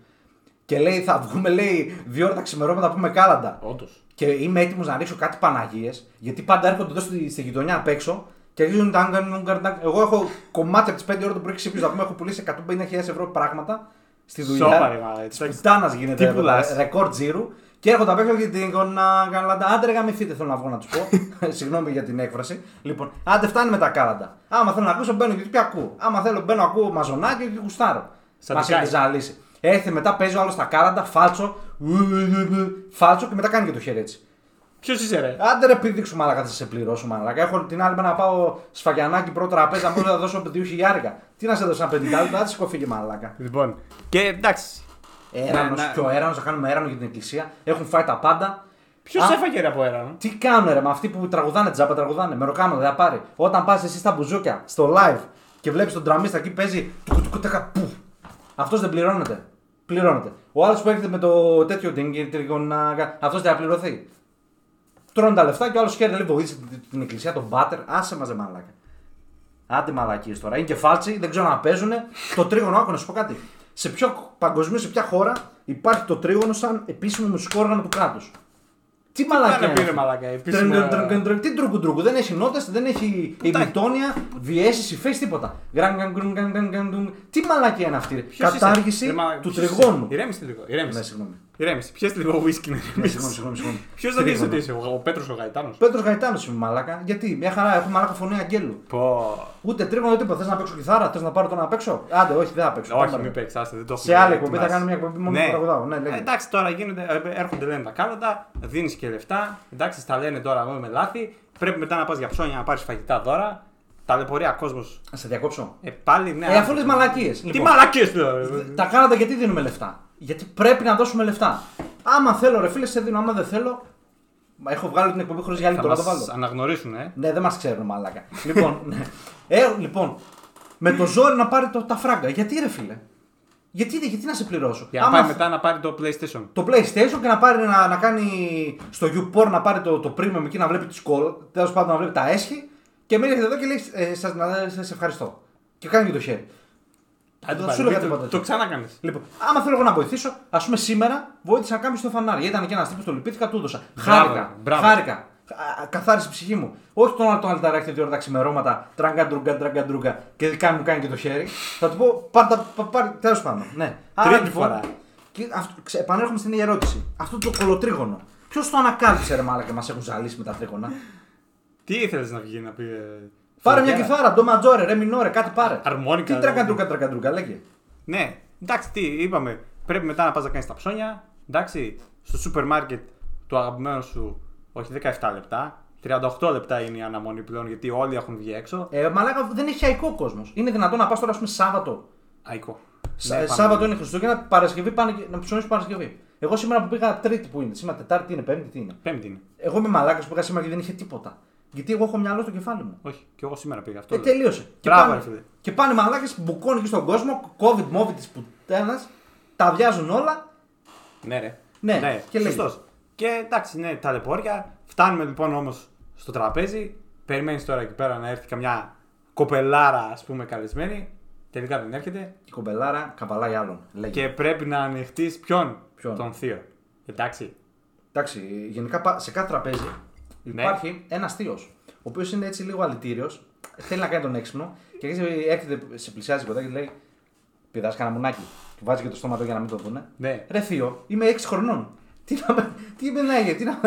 Και λέει, θα βγούμε, λέει, δύο ώρα τα ξημερώματα να πούμε κάλαντα. Όντως. Και είμαι έτοιμος να ρίξω κάτι Παναγίες, γιατί πάντα έρχονται εδώ στη, στη γειτονιά απ' έξω και αρχίζουν τα άγκαν, Εγώ έχω κομμάτι από τι 5 ώρα το πρωί ξυπνήσω. Να πούμε, έχω πουλήσει 150.000 ευρώ πράγματα στη δουλειά. Σόπα, ρε, μα, έτσι. Τη πουτάνα γίνεται. Τι πουλάς; Ρεκόρ τζίρου. Και έρχονται απ' έξω και την κονά καλάντα. Άντε, ρε γαμηθείτε, θέλω να βγω να τους πω. <laughs> Συγγνώμη για την έκφραση. Λοιπόν, άντε, φτάνει με τα κάλαντα. Άμα θέλω να ακούσω, μπαίνω και τι ακούω. Άμα θέλω, μπαίνω, ακούω μαζονάκι και γουστάρω. Σαν Μας τικάκι. έχει ζαλίσει. Έρχεται μετά, παίζει ο άλλο τα κάλαντα, φάλτσο. Φάλτσο και μετά κάνει και το χέρι έτσι. Ποιος είσαι, ρε; Άντε ρε, επειδή σου μαλάκα θα σε πληρώσω μαλάκα. Έχω την άλλη μέρα να πάω σφαγιανάκι πρώτο τραπέζι, να να δώσω 2 χιλιάρικα. Τι να σε δώσω ένα πεντηκάλεπτο, θα τη σηκωθεί μαλάκα. Λοιπόν, και εντάξει. Έρανο να- και ο έρανο, θα κάνουμε έρανο για την εκκλησία. Έχουν φάει τα πάντα. Ποιος Α, έφαγε ρε από αέρα. Τι κάνουν ρε, με αυτοί που τραγουδάνε τζάμπα, τραγουδάνε. Με ροκάμα δεν θα πάρει. Όταν πας εσύ στα μπουζούκια, στο live και βλέπεις τον τραμίστα εκεί παίζει. τουκου, τουκου, τακα, πουφ. Αυτός δεν πληρώνεται. Πληρώνεται. Ο άλλος που έρχεται με το τέτοιο την τριγωνά, αυτός δεν θα πληρωθεί. Τρώνε τα λεφτά και ο άλλος χαίρεται λέει βοήθησε την- την εκκλησία, τον μπάτερ. Άσε μαζε μαλάκα. Άντε μαλακίες τώρα. Είναι και φάλτσι, δεν ξέρω να παίζουν. το τρίγωνο, άκου να σου πω κάτι. Σε ποιο παγκοσμίω, σε ποια χώρα υπάρχει το τρίγωνο σαν επίσημο μουσικό όργανο του κράτους; Τι μαλακία. Κάνε είναι πήρε αυτό; μαλακά. Τρεν, Επίσημα. τρεν, τρεν, τρεν, τρεν. Τι τρουκου τρουκου, δεν έχει νότες, δεν έχει ημιτόνια, διέσει, υφές, τίποτα. Γκραν, γκραν, γκρουν, γκραν, γκραν, γκραν, γκρουν. Τι μαλακία είναι αυτή, ρε; Ποιος είσαι; Κατάργηση Ρε, μαλάκα, του ποιος είσαι; τριγώνου. Ηρέμησε λίγο. Ναι, Ηρέμησε. συγγνώμη. Ηρέμησε. Πιες λίγο whisky να Ναι, συγγνώμη, ηρεμήσεις. συγγνώμη, συγγνώμη. Ποιος θα δει Τρίγωνο. ότι είσαι, ο, ο Πέτρος ο Γαϊτάνος; Πέτρος Γαϊτάνος είμαι μαλάκα. Γιατί, μια χαρά, έχω μαλάκα φωνή αγγέλου. Πω. Ούτε τρίγωνο τίποτα. Θες να παίξω κιθάρα, θες να πάρω το να παίξω; Άντε, όχι, δεν θα παίξω. Όχι, Πάμε, μην ρε. παίξεις, άστε, δεν το Σε έχουμε άλλη εκπομπή θα ετοιμάσει. κάνουμε μια εκπομπή μόνο που τραγουδάω. Ναι, λέγε. Ε, εντάξει, τώρα γίνονται, ε, έρχονται λένε τα κάλαντα, δίνεις και λεφτά. Εντάξει, στα λένε τώρα εγώ με λάθη. Πρέπει μετά να πας για ψώνια να πάρεις φαγητά δώρα. Ταλαιπωρία κόσμος. Να σε διακόψω. Ε, πάλι ναι. Ε, αφού λες μαλακίες. Τι μαλακίες τώρα. Τα κάνατε γιατί δίνουμε λεφτά; Γιατί πρέπει να δώσουμε λεφτά. Άμα θέλω, ρε φίλε, σε δίνω. Άμα δεν θέλω. Μα Έχω βγάλει την εκπομπή χωρίς γυαλί Θα τώρα, το μας βάλω. αναγνωρίσουν, ε. Ναι, δεν μας ξέρουν, μαλάκα. λοιπόν, ναι. ε, λοιπόν, με το ζόρι να πάρει το, τα φράγκα. Γιατί, ρε φίλε; Γιατί, γιατί να σε πληρώσω; Για να Άμα πάει θ- μετά να πάρει το PlayStation. το PlayStation και να πάρει να, να κάνει στο YouPorn να πάρει το, το premium εκεί να βλέπει τη σκολ. Τέλος πάντων να βλέπει τα έσχη και μείνει εδώ και λέει ε, σας, να, σας ευχαριστώ. Και κάνει και το χέρι. Αν Δεν σου λέγα τίποτα το, τέτοιο. το ξανάκανε. Λοιπόν, άμα θέλω εγώ να βοηθήσω, ας πούμε σήμερα βοήθησα να κάνω στο φανάρι. Ήταν και ένας τύπος, το λυπήθηκα, του έδωσα. Μπράβο, Χάρηκα. μπράβο. Χάρηκα. Α, Καθάρισε η ψυχή μου. Όχι τον άλλο τον αλταράκι δύο ώρα τα ξημερώματα, τράγκα ντρούγκα, τράγκα ντρούγκα και κάνει, μου κάνει και το χέρι. Θα του πω πάντα, πάρ, τέλος πάντων. Ναι. Τρίτη φορά. Και αυτό, ξε, επανέρχομαι στην ίδια ερώτηση. Αυτό το κολοτρίγωνο. Ποιος το ανακάλυψε ρε μάλα και μας έχουν ζαλίσει με τα τρίγωνα; Τι ήθελες να βγει να πει. Ε, Πάρε μια φλογέρα. κιθάρα, ντο ματζόρε, ρε μινόρε, κάτι πάρε. Αρμόνικα, Τι ρε. τράγκα ντρούγκα, τράγκα ντρούγκα, λέγε. Ναι, εντάξει, τι είπαμε. Πρέπει μετά να πας να κάνεις τα ψώνια. Εντάξει, στο σούπερ μάρκετ του αγαπημένου σου, όχι 17 λεπτά. 38 λεπτά είναι η αναμονή πλέον γιατί όλοι έχουν βγει έξω. Ε, μαλάκα δεν έχει αϊκό κόσμος. Είναι δυνατόν να πας τώρα, ας πούμε, Σάββατο Αικό. Σα- Ναι, πάμε. Σάββατο είναι Χριστούγεννα, Παρασκευή πάνε και- να ψωνίσεις Παρασκευή. Εγώ σήμερα που πήγα Τρίτη που είναι, σήμερα Τετάρτη είναι, Πέμπτη τι είναι; Πέμπτη είναι. Εγώ είμαι μαλάκας που πήγα σήμερα και δεν είχε τίποτα. Γιατί εγώ έχω μυαλό στο κεφάλι μου. Όχι, και εγώ σήμερα πήγα αυτό. Ε, λέω. τελείωσε. Και Μπράβο, πάνε, ρε φίλε. και πάνε μαλάκες, μπουκώνει εκεί στον κόσμο, COVID, μόβι της πουτένας, τα αδειάζουν όλα. Ναι, ρε. Ναι, και λέγε. σωστός. Και εντάξει, ναι, ταλαιπώρια. Φτάνουμε λοιπόν όμως στο τραπέζι. Περιμένεις τώρα εκεί πέρα να έρθει καμιά κοπελάρα, ας πούμε, καλεσμένη. Τελικά δεν έρχεται. Η κομπελάρα καβαλάει άλλον. Λέγε. Και πρέπει να ανοιχτείς ποιον; Ποιον; Τον θείο. Εντάξει. Εντάξει, γενικά πα- σε κάθε τραπέζι Ναι. υπάρχει ένας θείος. Ο οποίος είναι έτσι λίγο αλητήριος, θέλει να κάνει τον έξυπνο και έτσι έρχεται, σε πλησιάζει κοντά και λέει: Πηδάς κανένα μουνάκι. Και βάζει και το στόμα του για να μην το δούνε. Ναι. Ρε θείο, είμαι 6 χρονών. Τι να με- τι με να τι να.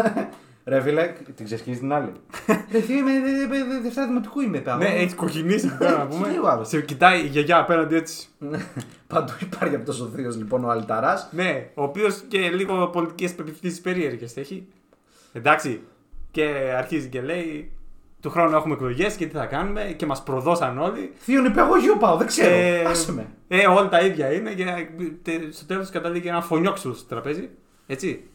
Ρε φίλε, την ξεσκίζει την άλλη. <laughs> Ρε θείο, είμαι δε- δε- δε- δευτέρα δημοτικού είμαι. παι, Ναι, αγόρι. έχει κοκκινήσει εκεί πέρα να πούμε. Τι ο άλλος. Σε κοιτάει η γιαγιά απέναντι έτσι. <laughs> Παντού υπάρχει αυτός ο θείος λοιπόν ο Αλταρά. Ναι, ο οποίος και λίγο πολιτικές πεπιθήσεις περίεργες έχει. Εντάξει. Και αρχίζει και λέει: Του χρόνου έχουμε εκλογές και τι θα κάνουμε και μας προδώσαν όλοι. Θείο είπε, εγώ γιο πάω, δεν ξέρω. Ε, Άσε με. Ε, όλα τα ίδια είναι και τε- στο τέλος καταλήγει ένα φωνιόξυλο στο τραπέζι. Έτσι.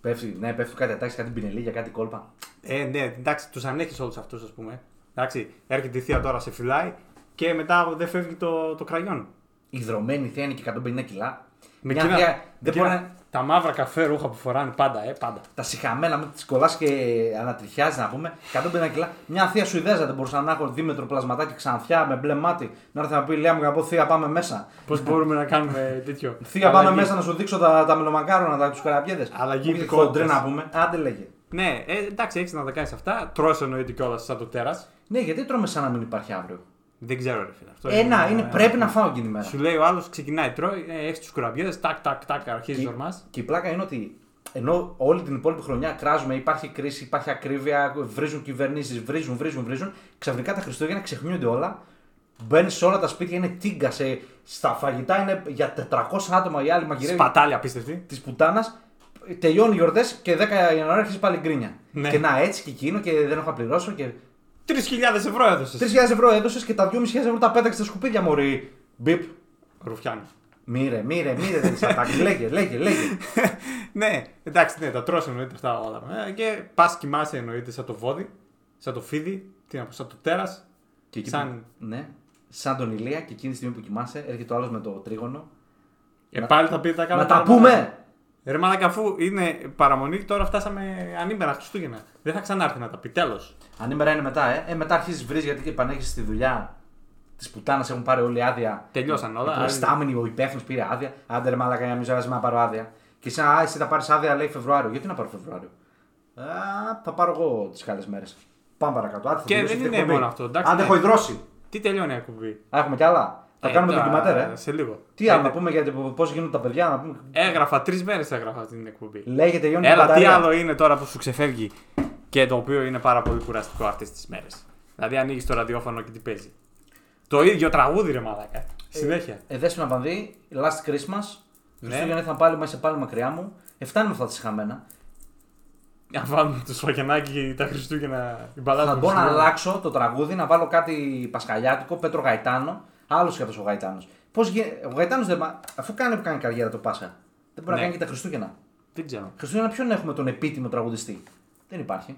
Πέφτει, ναι, πέφτει κάτι ατάξεις, κάτι πινελίγια, κάτι κόλπα. Ε, ναι, εντάξει, τους ανέχεις όλους αυτούς, ας πούμε. Εντάξει, έρχεται η θεία τώρα, σε φυλάει και μετά δεν φεύγει το, το κραγιόν. Η δρομένη θεία είναι και 150 κιλά. Με Μια εκείνα- θεία με δεν εκείνα μπορεί να. Τα μαύρα καφέ ρούχα που φοράνε πάντα, ε, πάντα. Τα συχαμένα με τις κολλάς και ανατριχιάζεις να πούμε. 150 κιλά. Μια θεία Σουηδέζα δεν μπορούσα να έχω δίμετρο πλασματάκι ξανθιά με μπλε μάτι. Να έρθει να πει: Λέα μου, να πω θεία, πάμε μέσα. Πώς <laughs> μπορούμε να κάνουμε τέτοιο; Θεία, πάμε Αλλαγή. μέσα να σου δείξω τα, τα μελομακάρονα, τα, τους καραπιέδε. Αλλαγή Χοντρέ υπηκότητας. να πούμε. Άντε λέγε. Ναι, ε, εντάξει, έχεις να τα κάνεις αυτά. Τρώ εννοείται κιόλας σαν το τέρας. Ναι, γιατί τρώμε σαν να μην υπάρχει αύριο. Δεν ξέρω, ρε φίλε. Αυτό Ένα, είναι, πρέπει να φάω εκείνη η μέρα. Σου λέει ο άλλος, ξεκινάει, τρώει, ε, έχεις τους κουραμπιέδε, τάκ, τάκ, τάκ, αρχίζει Και- ορμάς. Και η πλάκα είναι ότι ενώ όλη την υπόλοιπη χρονιά κράζουμε, υπάρχει κρίση, υπάρχει ακρίβεια, βρίζουν κυβερνήσεις, βρίζουν, βρίζουν, βρίζουν. Ξαφνικά τα Χριστούγεννα ξεχνιούνται όλα. Μπαίνεις σε όλα τα σπίτια, είναι τίγκα. Σε, στα φαγητά είναι για 400 άτομα οι άλλοι μαγειρεύουν Σπατάλια απίστευτη. της πουτάνας. Τελειώνει οι γιορτές και 10 Ιανουαρίου αρχίζει πάλι γκρίνια. Ναι. Και να έτσι και εκείνο και δεν έχω να πληρώσω. Και 3.000 ευρώ έδωσες. 3.000 ευρώ έδωσες και τα 2.500 ευρώ τα πέταξες στα σκουπίδια μωρή. Μπιπ. Ρουφιάνο. Μύρε, μύρε, μύρε δεν είσαι ατάκη. Λέγε, λέγε, λέγε. <laughs> ναι, εντάξει, ναι, τα τρως εννοείται αυτά όλα. Ε, και πας κοιμάσαι εννοείται σαν το βόδι, σαν το φίδι, τι να πω, σαν το τέρας. Και εκεί Σαν- που- Ναι. σαν τον Ηλία και εκείνη τη στιγμή που κοιμάσαι έρχεται ο άλλος με το τρίγωνο. Ε, Να- πάλι θα πει τα καλά. Να τα πράγματα. πούμε! Ρε μαλάκα, αφού είναι παραμονή, τώρα φτάσαμε ανήμερα Χριστούγεννα. Δεν θα ξανάρθει να τα πει. Τέλος. Ανήμερα είναι μετά, ε. ε μετά αρχίζεις βρεις γιατί και επανέχει στη δουλειά τη πουτάνα έχουν πάρει όλη άδεια. Τελειώσαν όλα. Ο προϊστάμενοι, ο υπεύθυνος πήρε άδεια. Άντε ρε μαλάκα, για μισό να πάρω άδεια. Και εσύ, α, εσύ θα πάρεις άδεια, λέει Φεβρουάριο. Γιατί να πάρω Φεβρουάριο. Α, θα πάρω εγώ τις καλές μέρες. Πάμε παρακάτω. Άντε, θα Και τελειώσει δεν αυτή η είναι εκπομπή. μόνο αυτό, εντάξει, Άντε, ναι. έχω υδρώσει. Τι τελειώνει η εκπομπή; Α, έχουμε κι άλλα. Θα Ε, κάνουμε τα- ντοκιματέρ, ε. Σε λίγο. Τι άλλο Ε, να πούμε για πώς γίνονται τα παιδιά, να πούμε. Έγραφα τρεις μέρες έγραφα αυτή την εκπομπή. Λέγεται Ιόνι Έλα, τι μπαταρία. άλλο είναι τώρα που σου ξεφεύγει και το οποίο είναι πάρα πολύ κουραστικό αυτές τις μέρες. Δηλαδή, ανοίγεις το ραδιόφωνο και τι παίζει. Το ίδιο τραγούδι, ρε Μαλάκα. Συνέχεια. Ε, Δέσποινα Πανδύ, Last Christmas. Ναι. Χριστούγεννα ήρθαν πάλι, μα είσαι πάλι μακριά μου. Ε, φτάνει με αυτά τα συχαμένα. Αν βάλουμε το Σφαγενάκι και τα Χριστούγεννα. Η μπαλάδα Θα του μπορώ να Χριστούγεννα. αλλάξω το τραγούδι, να βάλω κάτι πασχαλιάτικο, Πέτρο Γαϊτάνο. Άλλος και αυτό ο Γαϊτάνος. Πώς γι... Ο Γαϊτάνος δεν. μα- Αφού κάνει που κάνει καριέρα το Πάσχα, δεν μπορεί Ναι. να κάνει και τα Χριστούγεννα. Δεν ξέρω. Χριστούγεννα ποιον έχουμε τον επίτιμο τραγουδιστή; Δεν υπάρχει.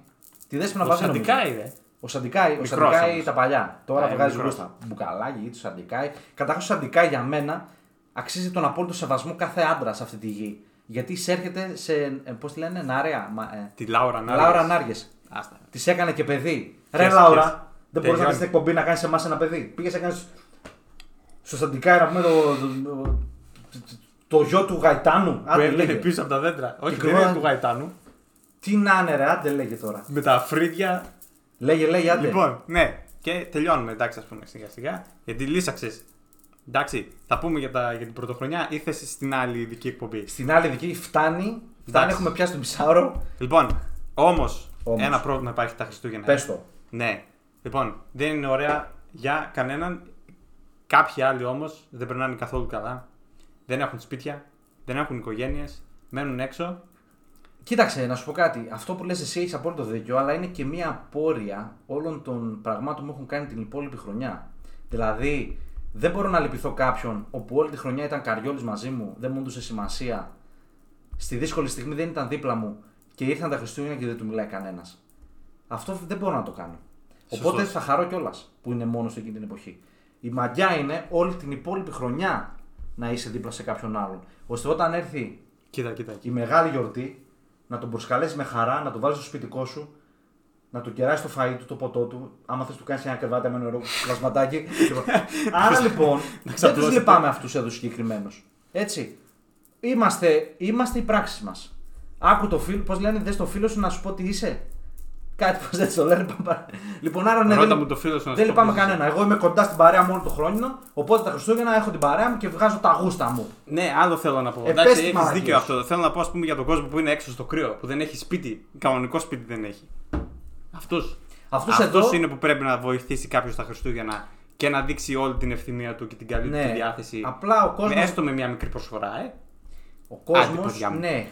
Τη δέσποινα Ο Πανδύ. Σαντικάη, ρε. Ο Σαντικάη, ο Μικρός Σαντικάη όμως. τα παλιά. Τώρα Α, βγάζει μικρός. γούστα. Μπουκαλάκι ή του Σαντικάη. Καταρχάς, ο Σαντικάη για μένα αξίζει τον απόλυτο σεβασμό κάθε άντρα σε αυτή τη γη. Γιατί εισέρχεται σε. Πώς τη λένε, Νάρεα. Μα, ε, Τη Λάουρα Νάρια. Λάουρα Νάριες. Άστα. Της έκανε και παιδί. Yes, Ρε yes. Λάουρα, δεν μπορείς να Τελειώνει. κάνεις την εκπομπή να κάνεις σε εμάς ένα παιδί. Πήγες να κάνεις. Στο Σαντικάη να πούμε το. το, το, το γιο του Γαϊτάνου. Που Άντε έβγαινε λέγε. πίσω από τα δέντρα. Όχι, δεν κρυβά- είναι του Γαϊτάνου. Τι να είναι, ρε, άντε λέγε τώρα. Με τα φρύδια. Λέγε, λέγε, άντε. Λοιπόν, ναι. Και τελειώνουμε, εντάξει, ας πούμε σιγά σιγά. Γιατί λύσαξες. Εντάξει, θα πούμε για, τα, για την πρωτοχρονιά ή θες στην άλλη ειδική εκπομπή; Στην άλλη δική φτάνει. Φτάνει, Εντάξει. έχουμε πιάσει τον Πισάρο. Λοιπόν, όμως, Όμως. ένα πρόβλημα υπάρχει τα Χριστούγεννα. Πες το. Ναι. Λοιπόν, δεν είναι ωραία για κανέναν. Κάποιοι άλλοι όμως δεν περνάνε καθόλου καλά. Δεν έχουν σπίτια, δεν έχουν οικογένειες, μένουν έξω. Κοίταξε, να σου πω κάτι. Αυτό που λες εσύ έχεις απόλυτο δίκιο, αλλά είναι και μία απόρρεια όλων των πραγμάτων που έχουν κάνει την υπόλοιπη χρονιά. Δηλαδή, δεν μπορώ να λυπηθώ κάποιον όπου όλη τη χρονιά ήταν καριόλης μαζί μου, δεν μου έδωσε σημασία. Στη δύσκολη στιγμή δεν ήταν δίπλα μου και ήρθαν τα Χριστούγεννα και δεν του μιλάει κανένας. Αυτό δεν μπορώ να το κάνω. Οπότε Σωστός. θα χαρώ κιόλας που είναι μόνος εκείνη την εποχή. Η μαγιά είναι όλη την υπόλοιπη χρονιά να είσαι δίπλα σε κάποιον άλλον. ώστε όταν έρθει Κοίτα, κοίτα. η μεγάλη γιορτή, να τον προσκαλέσει με χαρά, να τον βάλεις στο σπιτικό σου, να του κεράσει το φαΐ του, το ποτό του. Άμα θες του κάνεις ένα κρεβάτι με νερό, πλασματάκι. <laughs> Λοιπόν, Άρα λοιπόν, <laughs> δεν τους ξαπλώσετε. λυπάμαι αυτούς εδώ συγκεκριμένους. Έτσι. Είμαστε, είμαστε οι πράξεις μας. Άκου το φίλο, πώς λένε, δες το φίλο σου να σου πω τι είσαι. Κάτι πώ δεν το λένε. παπα. λοιπόν, άρα ναι, Ρώτα δεν, μου το φίλο σου να δεν σου πω λυπάμαι ποιος είσαι. κανένα. Εγώ είμαι κοντά στην παρέα μου όλο το χρόνο. Οπότε τα Χριστούγεννα έχω την παρέα μου και βγάζω τα γούστα μου. Ναι, άλλο θέλω να πω. Ε, Εντάξει, πες τη έχει μαλακία δίκιο σου. αυτό. Θέλω να πω, ας πούμε, για τον κόσμο που είναι έξω στο κρύο, που δεν έχει σπίτι. Κανονικό σπίτι δεν έχει. Αυτού. Αυτούς εδώ- Αυτός είναι που πρέπει να βοηθήσει κάποιος τα Χριστούγεννα και να δείξει όλη την ευθυμία του και την καλή Ναι, του διάθεση. απλά ο Με- κόσμος- Έστω με μια μικρή προσφορά, ε. Ο Άντε, κόσμο, παιδιά μου. ναι.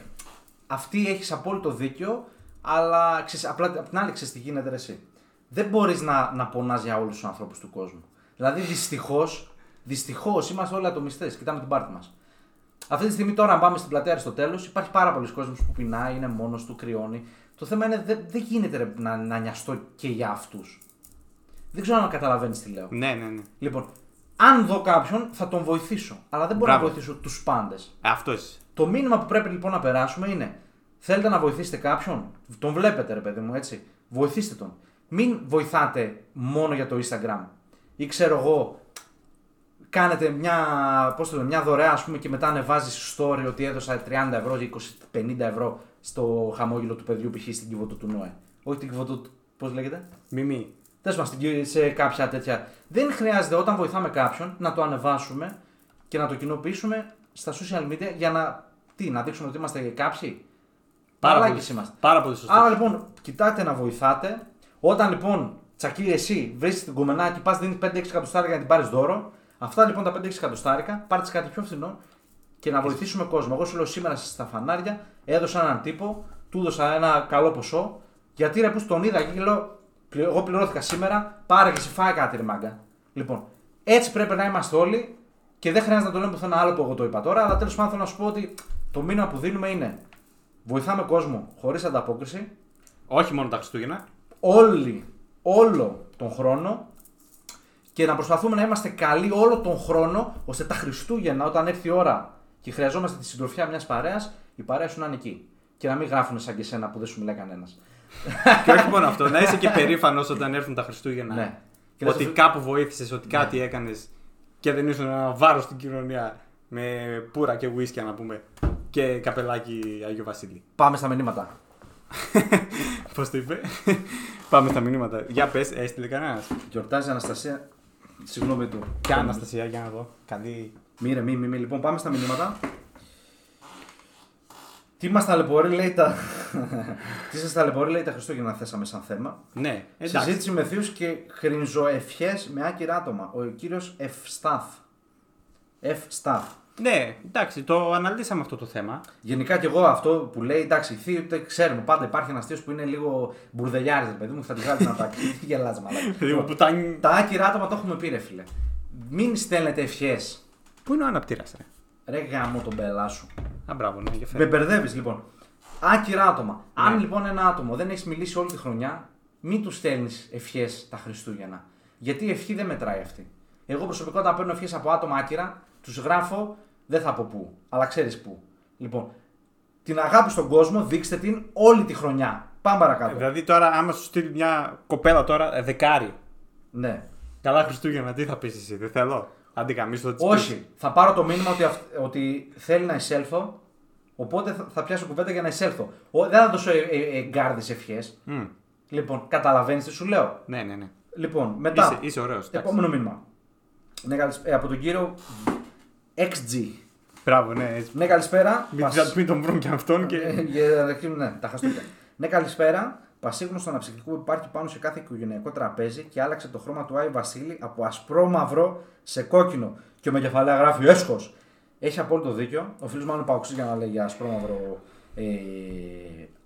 Αυτή έχεις απόλυτο δίκιο, αλλά ξέρεις, απλά απ' την άλλη ξέρεις τι γίνεται ρε, εσύ. Δεν μπορείς να, να πονάς για όλους τους ανθρώπους του κόσμου. Δηλαδή δυστυχώς, δυστυχώς είμαστε όλοι ατομιστές. Κοιτάμε την πάρτη μας. Αυτή τη στιγμή τώρα, αν πάμε στην πλατεία στο τέλο, υπάρχει πάρα πολλοί κόσμο που πεινάει, είναι μόνος του, κρυώνει. Το θέμα είναι δεν δεν γίνεται ρε, να, να νοιαστώ και για αυτούς. Δεν ξέρω αν καταλαβαίνεις τι λέω. Ναι, ναι, ναι. Λοιπόν, αν δω κάποιον, θα τον βοηθήσω. Αλλά δεν μπορώ Μπράβο. να βοηθήσω τους πάντες. Ε, Αυτός είσαι. Το μήνυμα που πρέπει λοιπόν να περάσουμε είναι: Θέλετε να βοηθήσετε κάποιον, τον βλέπετε ρε παιδί μου έτσι, βοηθήστε τον. Μην βοηθάτε μόνο για το Instagram. Ή ξέρω εγώ, κάνετε μια, πώς το λένε, μια δωρεά ας πούμε και μετά ανεβάζεις story ότι έδωσα 30 ευρώ ή 20, 50 ευρώ στο χαμόγελο του παιδιού π.χ. στην Κιβωτού του Νόε. Όχι την Κιβωτού, του- πώς λέγεται; Μιμή. Τέλο πάντων, στην- σε κάποια τέτοια. Δεν χρειάζεται όταν βοηθάμε κάποιον να το ανεβάσουμε και να το κοινοποιήσουμε στα social media για να, τι, να δείξουμε ότι είμαστε κάποιοι; Πάρα Μαλάκες πολύ, είμαστε. πάρα πολύ σωστός. Άρα λοιπόν, κοιτάτε να βοηθάτε. Όταν λοιπόν, τσακί, εσύ βρεις την κουμενάκι, πας δίνεις 5-6 εκατοστάρικα για να την πάρεις δώρο. Αυτά λοιπόν τα 5-6 εκατοστάρικα, πάρτε κάτι πιο φθηνό και να βοηθήσουμε κόσμο. Εγώ σου λέω σήμερα στα φανάρια έδωσα έναν τύπο, του έδωσα ένα καλό ποσό. Γιατί ρε που τον είδα και λέω, «Πλη- εγώ πληρώθηκα σήμερα, πάρε και σε φάει κάτι ρε μάγκα. Λοιπόν, έτσι πρέπει να είμαστε όλοι και δεν χρειάζεται να το λέμε πουθενά άλλο που εγώ το είπα τώρα, αλλά τέλος πάντων θέλω να σου πω ότι το μήνυμα που δίνουμε είναι βοηθάμε κόσμο χωρίς ανταπόκριση, Όχι μόνο τα Χριστούγεννα. όλοι, όλο τον χρόνο και να προσπαθούμε να είμαστε καλοί όλο τον χρόνο, ώστε τα Χριστούγεννα, όταν έρθει η ώρα και χρειαζόμαστε τη συντροφιά μιας παρέας, η παρέα σου να είναι εκεί. Και να μην γράφουν σαν και εσένα που δεν σου μιλάει κανένας. και όχι μόνο αυτό, να είσαι και περήφανος όταν έρθουν τα Χριστούγεννα. Ναι. Και Ότι να σου- κάπου βοήθησες, ότι κάτι έκανες και δεν ήσουν ένα βάρος στην κοινωνία με πουρα και ουίσκια να πούμε. Και καπελάκι Αγίου Βασίλη. Πάμε στα μηνύματα. <laughs> Πώς το είπε; Πάμε στα μηνύματα. Για πες, έστειλε κανένας. Γιορτάζει η Αναστασία. Συγγνώμη του. Ποια Αναστασία, για να δω. Καλή. Μη ρε, μη, μη, μη. Λοιπόν, πάμε στα μηνύματα. Τι μας ταλαιπωρεί, λέει τα. <laughs> Τι σας ταλαιπωρεί, λέει τα Χριστούγεννα, θέσαμε σαν θέμα. Ναι, εντάξει. Συζήτηση με θείους και χρυνζοευχέ με άκυρα άτομα. Ο κύριος Ευστάθ. Ευστάθ. Ναι, εντάξει, το αναλύσαμε αυτό το θέμα. Γενικά και εγώ αυτό που λέει, εντάξει, οι θείοι το ξέρουμε. Πάντα υπάρχει ένας θείος που είναι λίγο μπουρδελιάρης, ρε παιδί μου, θα τη βγάλεις να τα Τι <laughs> <laughs> γελάς, μαλάκα. Λίγο πουτάνι. Τα άκυρα άτομα το έχουμε πει, ρε φίλε. Μην στέλνετε ευχές. Πού είναι ο αναπτήρας, ρε; Ρε γάμο τον πελά σου. Α, μπράβο, ναι, για Με φέρε. μπερδεύεις λοιπόν. Άκυρα άτομα. Ναι. Αν λοιπόν ένα άτομο δεν έχεις μιλήσει όλη τη χρονιά, μην του στέλνεις ευχές τα Χριστούγεννα. Γιατί η ευχή δεν μετράει αυτή. Εγώ προσωπικά όταν παίρνω ευχές από άτομα άκυρα, τους γράφω, δεν θα πω πού, αλλά ξέρεις πού. Λοιπόν, την αγάπη στον κόσμο δείξτε την όλη τη χρονιά. Πάμε παρακάτω. Δηλαδή τώρα, άμα σου στείλει μια κοπέλα τώρα, ε, δεκάρι. Ναι. Καλά Χριστούγεννα, τι θα πεις εσύ, δεν θέλω. Άντε καμίσου το της Όχι. Θα πάρω το μήνυμα ότι, αυ- ότι θέλει να εισέλθω, οπότε θα, θα πιάσω κουβέντα για να εισέλθω. Ο, δεν θα δώσω ε, ε, εγκάρδες ευχές. πεις. Μμ, Λοιπόν, καταλαβαίνεις τι σου λέω. Ναι, ναι, ναι. Λοιπόν, μετά. Είσαι, είσαι ωραίος. Επόμενο μήνυμα. Ναι, καλησ- ε, από τον κύριο XG. Μπράβο, ναι. έτσι. Ναι, καλησπέρα. Μην, Πας- μην τον βρουν και αυτόν Ε, και. για να αρχίσουμε, ναι, τα χαστούκια. ναι, καλησπέρα. Πασίγνωστο αναψυκτικό που υπάρχει πάνω σε κάθε οικογενειακό τραπέζι και άλλαξε το χρώμα του Άι Βασίλη από ασπρόμαυρο σε κόκκινο. Και με κεφαλαία γράφει έσχος. Έχει απόλυτο δίκιο. Ο φίλος μάλλον Παοξής για να λέει για ασπρόμαυρο ε,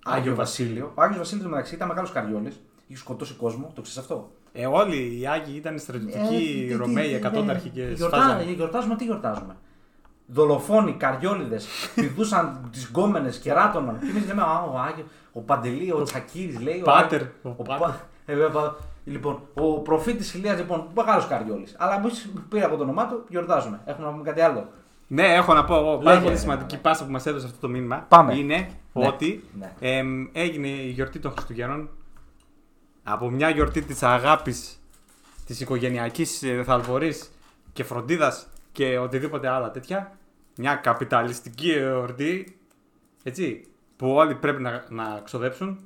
Άγιο Βασίλειο. Ο Άγιος Βασίλειος μεταξύ ήταν μεγάλος καριόλης. Είχε σκοτώσει κόσμο. Το ξέρεις αυτό; Ε, όλοι οι Άγιοι ήταν στρατιωτικοί Ε, τι- Ρωμαίοι, τι- εκατόνταρχοι και Γιορτά- σφάζανε. Γιορτάζουμε, τι γιορτάζουμε; Δολοφόνοι, καριόλιδες, <laughs> πηδούσαν τις γκόμενες, κεράτωναν. Και εμείς λέμε, Α, ο Άγιο, ο Παντελή, ο Τσακίρη λέει. ο Πάτερ, Άγιος- ο ο Πάτερ. Πα- ε, βέβαια, πα- Λοιπόν, ο προφήτης Ηλίας, λοιπόν, μεγάλος καριόλης. Αλλά εμείς πήρα από το όνομά του, γιορτάζουμε. Έχουμε να πούμε κάτι άλλο. Ναι, έχω να πω εγώ. Πάρα Λέγε, πολύ ρε, σημαντική ναι. πάσα που μας έδωσε αυτό το μήνυμα Πάμε. είναι Ναι, ότι ναι. εμ, έγινε η γιορτή των Χριστουγέννων από μια γιορτή της αγάπης, της οικογενειακής θαλπορής και φροντίδας και οτιδήποτε άλλα τέτοια. Μια καπιταλιστική εορτή. Έτσι. Που όλοι πρέπει να, να ξοδέψουν.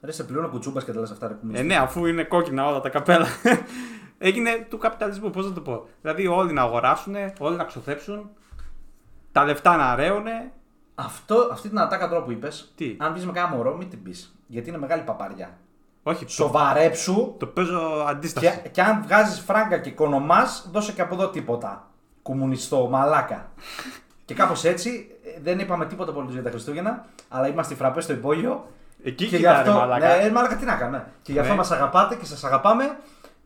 Ρε, σε πληρώνω κουτσούμπας και τα λες αυτά, ρε που Ε, ναι, αφού είναι κόκκινα όλα τα καπέλα. <laughs> Έγινε του καπιταλισμού, πώς να το πω. Δηλαδή όλοι να αγοράσουν, όλοι να ξοδέψουν, τα λεφτά να ρέουνε. Αυτό, αυτή την ατάκα τώρα που είπες, Τι; αν πεις με κάνα μωρό, μην την πεις. Γιατί είναι μεγάλη παπαριά. Όχι, το, Σοβαρέψου το παίζω αντίσταση. Και, και αν βγάζεις φράγκα και οικονομάς, δώσε και από εδώ τίποτα. Κομμουνιστό, μαλάκα. και κάπως έτσι, ε, δεν είπαμε τίποτα πολύ για τα Χριστούγεννα, αλλά είμαστε φραπές στο υπόγειο. Εκεί και γι' κοιτάρε, αυτό. μαλάκα. Ναι, ε, μαλάκα τι να κάνουμε. Και γι' αυτό Ναι. μας αγαπάτε και σας αγαπάμε.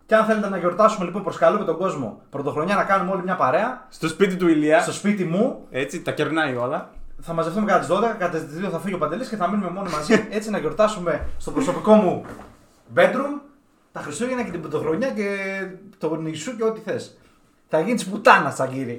Και αν θέλετε να γιορτάσουμε, λοιπόν, προσκαλούμε τον κόσμο πρωτοχρονιά να κάνουμε όλοι μια παρέα. Στο σπίτι του Ηλία, Στο σπίτι μου έτσι, τα κερνάει όλα. θα μαζευτούμε κατά τι 12, κατά τις 2 θα φύγει ο Παντελής και θα μείνουμε μόνοι μαζί. <laughs> έτσι να γιορτάσουμε στο προσωπικό μου bedroom τα Χριστούγεννα και την πρωτοχρονιά και τον Ιησού και ό,τι θες. Θα γίνεις τη πουτάνας, Τσαγκύρη.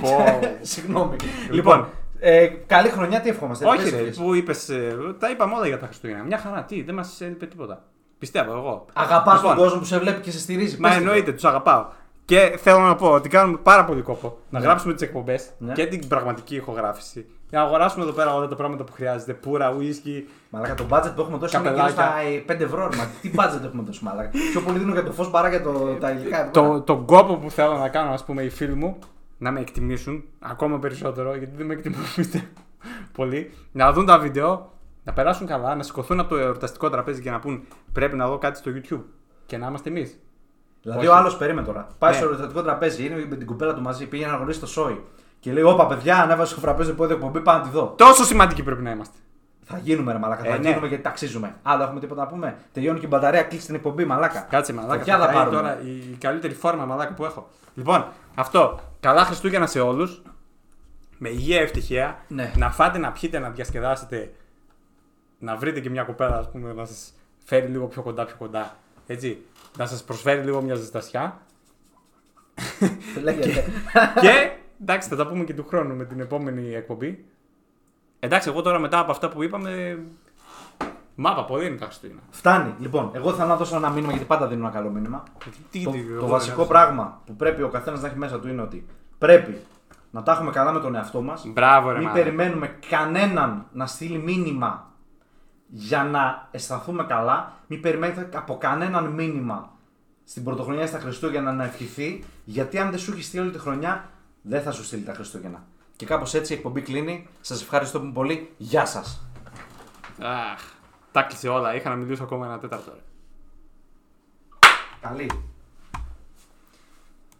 Πω. <laughs> Συγγνώμη. Λοιπόν. Λοιπόν, ε, καλή χρονιά, τι ευχόμαστε. Όχι, πες ρε, ευχές. που είπες. Τα είπαμε όλα για τα Χριστούγεννα. Μια χαρά, τι, δεν μας έλειπε τίποτα. Πιστεύω εγώ. Αγαπάς Λοιπόν, τον κόσμο που σε βλέπει και σε στηρίζει. Μα Πες τι. εννοείται, τους αγαπάω. Και θέλω να πω ότι κάνουμε πάρα πολύ κόπο να Ναι. γράψουμε τις εκπομπές Ναι. και την πραγματική ηχογράφηση. Για να αγοράσουμε εδώ πέρα όλα τα πράγματα που χρειάζεται. Πουρα, ουίσκι. Μαλάκα, το budget που έχουμε δώσει είναι γύρω Καπελάκια. στα ε, 5 ευρώ. ρε, Μα τι budget έχουμε δώσει, Μαλάκα. Πιο πολύ δίνω για το φως παρά για το, τα υλικά. Το, τον κόπο που θέλω να κάνω, ας πούμε, οι φίλοι μου να με εκτιμήσουν ακόμα περισσότερο, γιατί δεν με εκτιμούν πιστεύω, <laughs> πολύ. Να δουν τα βίντεο, να περάσουν καλά, να σηκωθούν από το εορταστικό τραπέζι και να πούν πρέπει να δω κάτι στο YouTube. Και να είμαστε εμείς. Δηλαδή Όχι. ο άλλος περίμενε τώρα. Πάει Ναι. στο ερωτικό τραπέζι, είναι με την κουπέλα του μαζί, πήγε να γνωρίσει το σόι. Και λέει: Όπα, παιδιά, ανέβασε το φραπέζι που εκπομπή, πάω να τη δω. Τόσο σημαντικοί πρέπει να είμαστε. Θα γίνουμε, ρε Μαλάκα. Ε, θα ναι. γίνουμε γιατί ταξίζουμε. Άλλο έχουμε τίποτα να πούμε. Τελειώνει και η μπαταρία, κλείσει την εκπομπή, Μαλάκα. Κάτσε μαλάκα. Φωτιά θα θα καεί πάρουμε. τώρα η, η καλύτερη φόρμα μαλάκα που έχω. Λοιπόν, αυτό. Καλά Χριστούγεννα σε όλους. Με υγεία, ευτυχία. Ναι. Να φάτε, να πιείτε, να διασκεδάσετε. Να βρείτε και μια κοπέλα, ας πούμε, να σας φέρει λίγο πιο κοντά, πιο κοντά. Έτσι. Να σας προσφέρει λίγο μια ζεστασιά. Λέγεται. και εντάξει, θα τα πούμε και του χρόνου με την επόμενη εκπομπή. Εντάξει, εγώ τώρα μετά από αυτά που είπαμε. Μάπα, πολύ είναι τα Χριστούγεννα. Φτάνει. Λοιπόν, εγώ θα να δώσω ένα μήνυμα γιατί πάντα δίνω ένα καλό μήνυμα. Τι- Το, τι- το εγώ βασικό δεν- πράγμα που πρέπει ο καθένας να έχει μέσα του είναι ότι πρέπει να τα έχουμε καλά με τον εαυτό μας. Μπράβο, ρε Μην μάνα. περιμένουμε κανέναν να στείλει μήνυμα για να αισθανθούμε καλά. Μην περιμένετε από κανέναν μήνυμα στην πρωτοχρονιά ή στα Χριστούγεννα να ευχηθεί. Γιατί αν δεν σου έχει στείλει όλη τη χρονιά, δεν θα σου στείλει τα Χριστούγεννα. Και κάπως έτσι η εκπομπή κλείνει. Σας ευχαριστώ πολύ. Γεια σας. Αχ, τα κλείσε όλα. Είχα να μιλήσω ακόμα ένα τέταρτο. ρε. Καλή.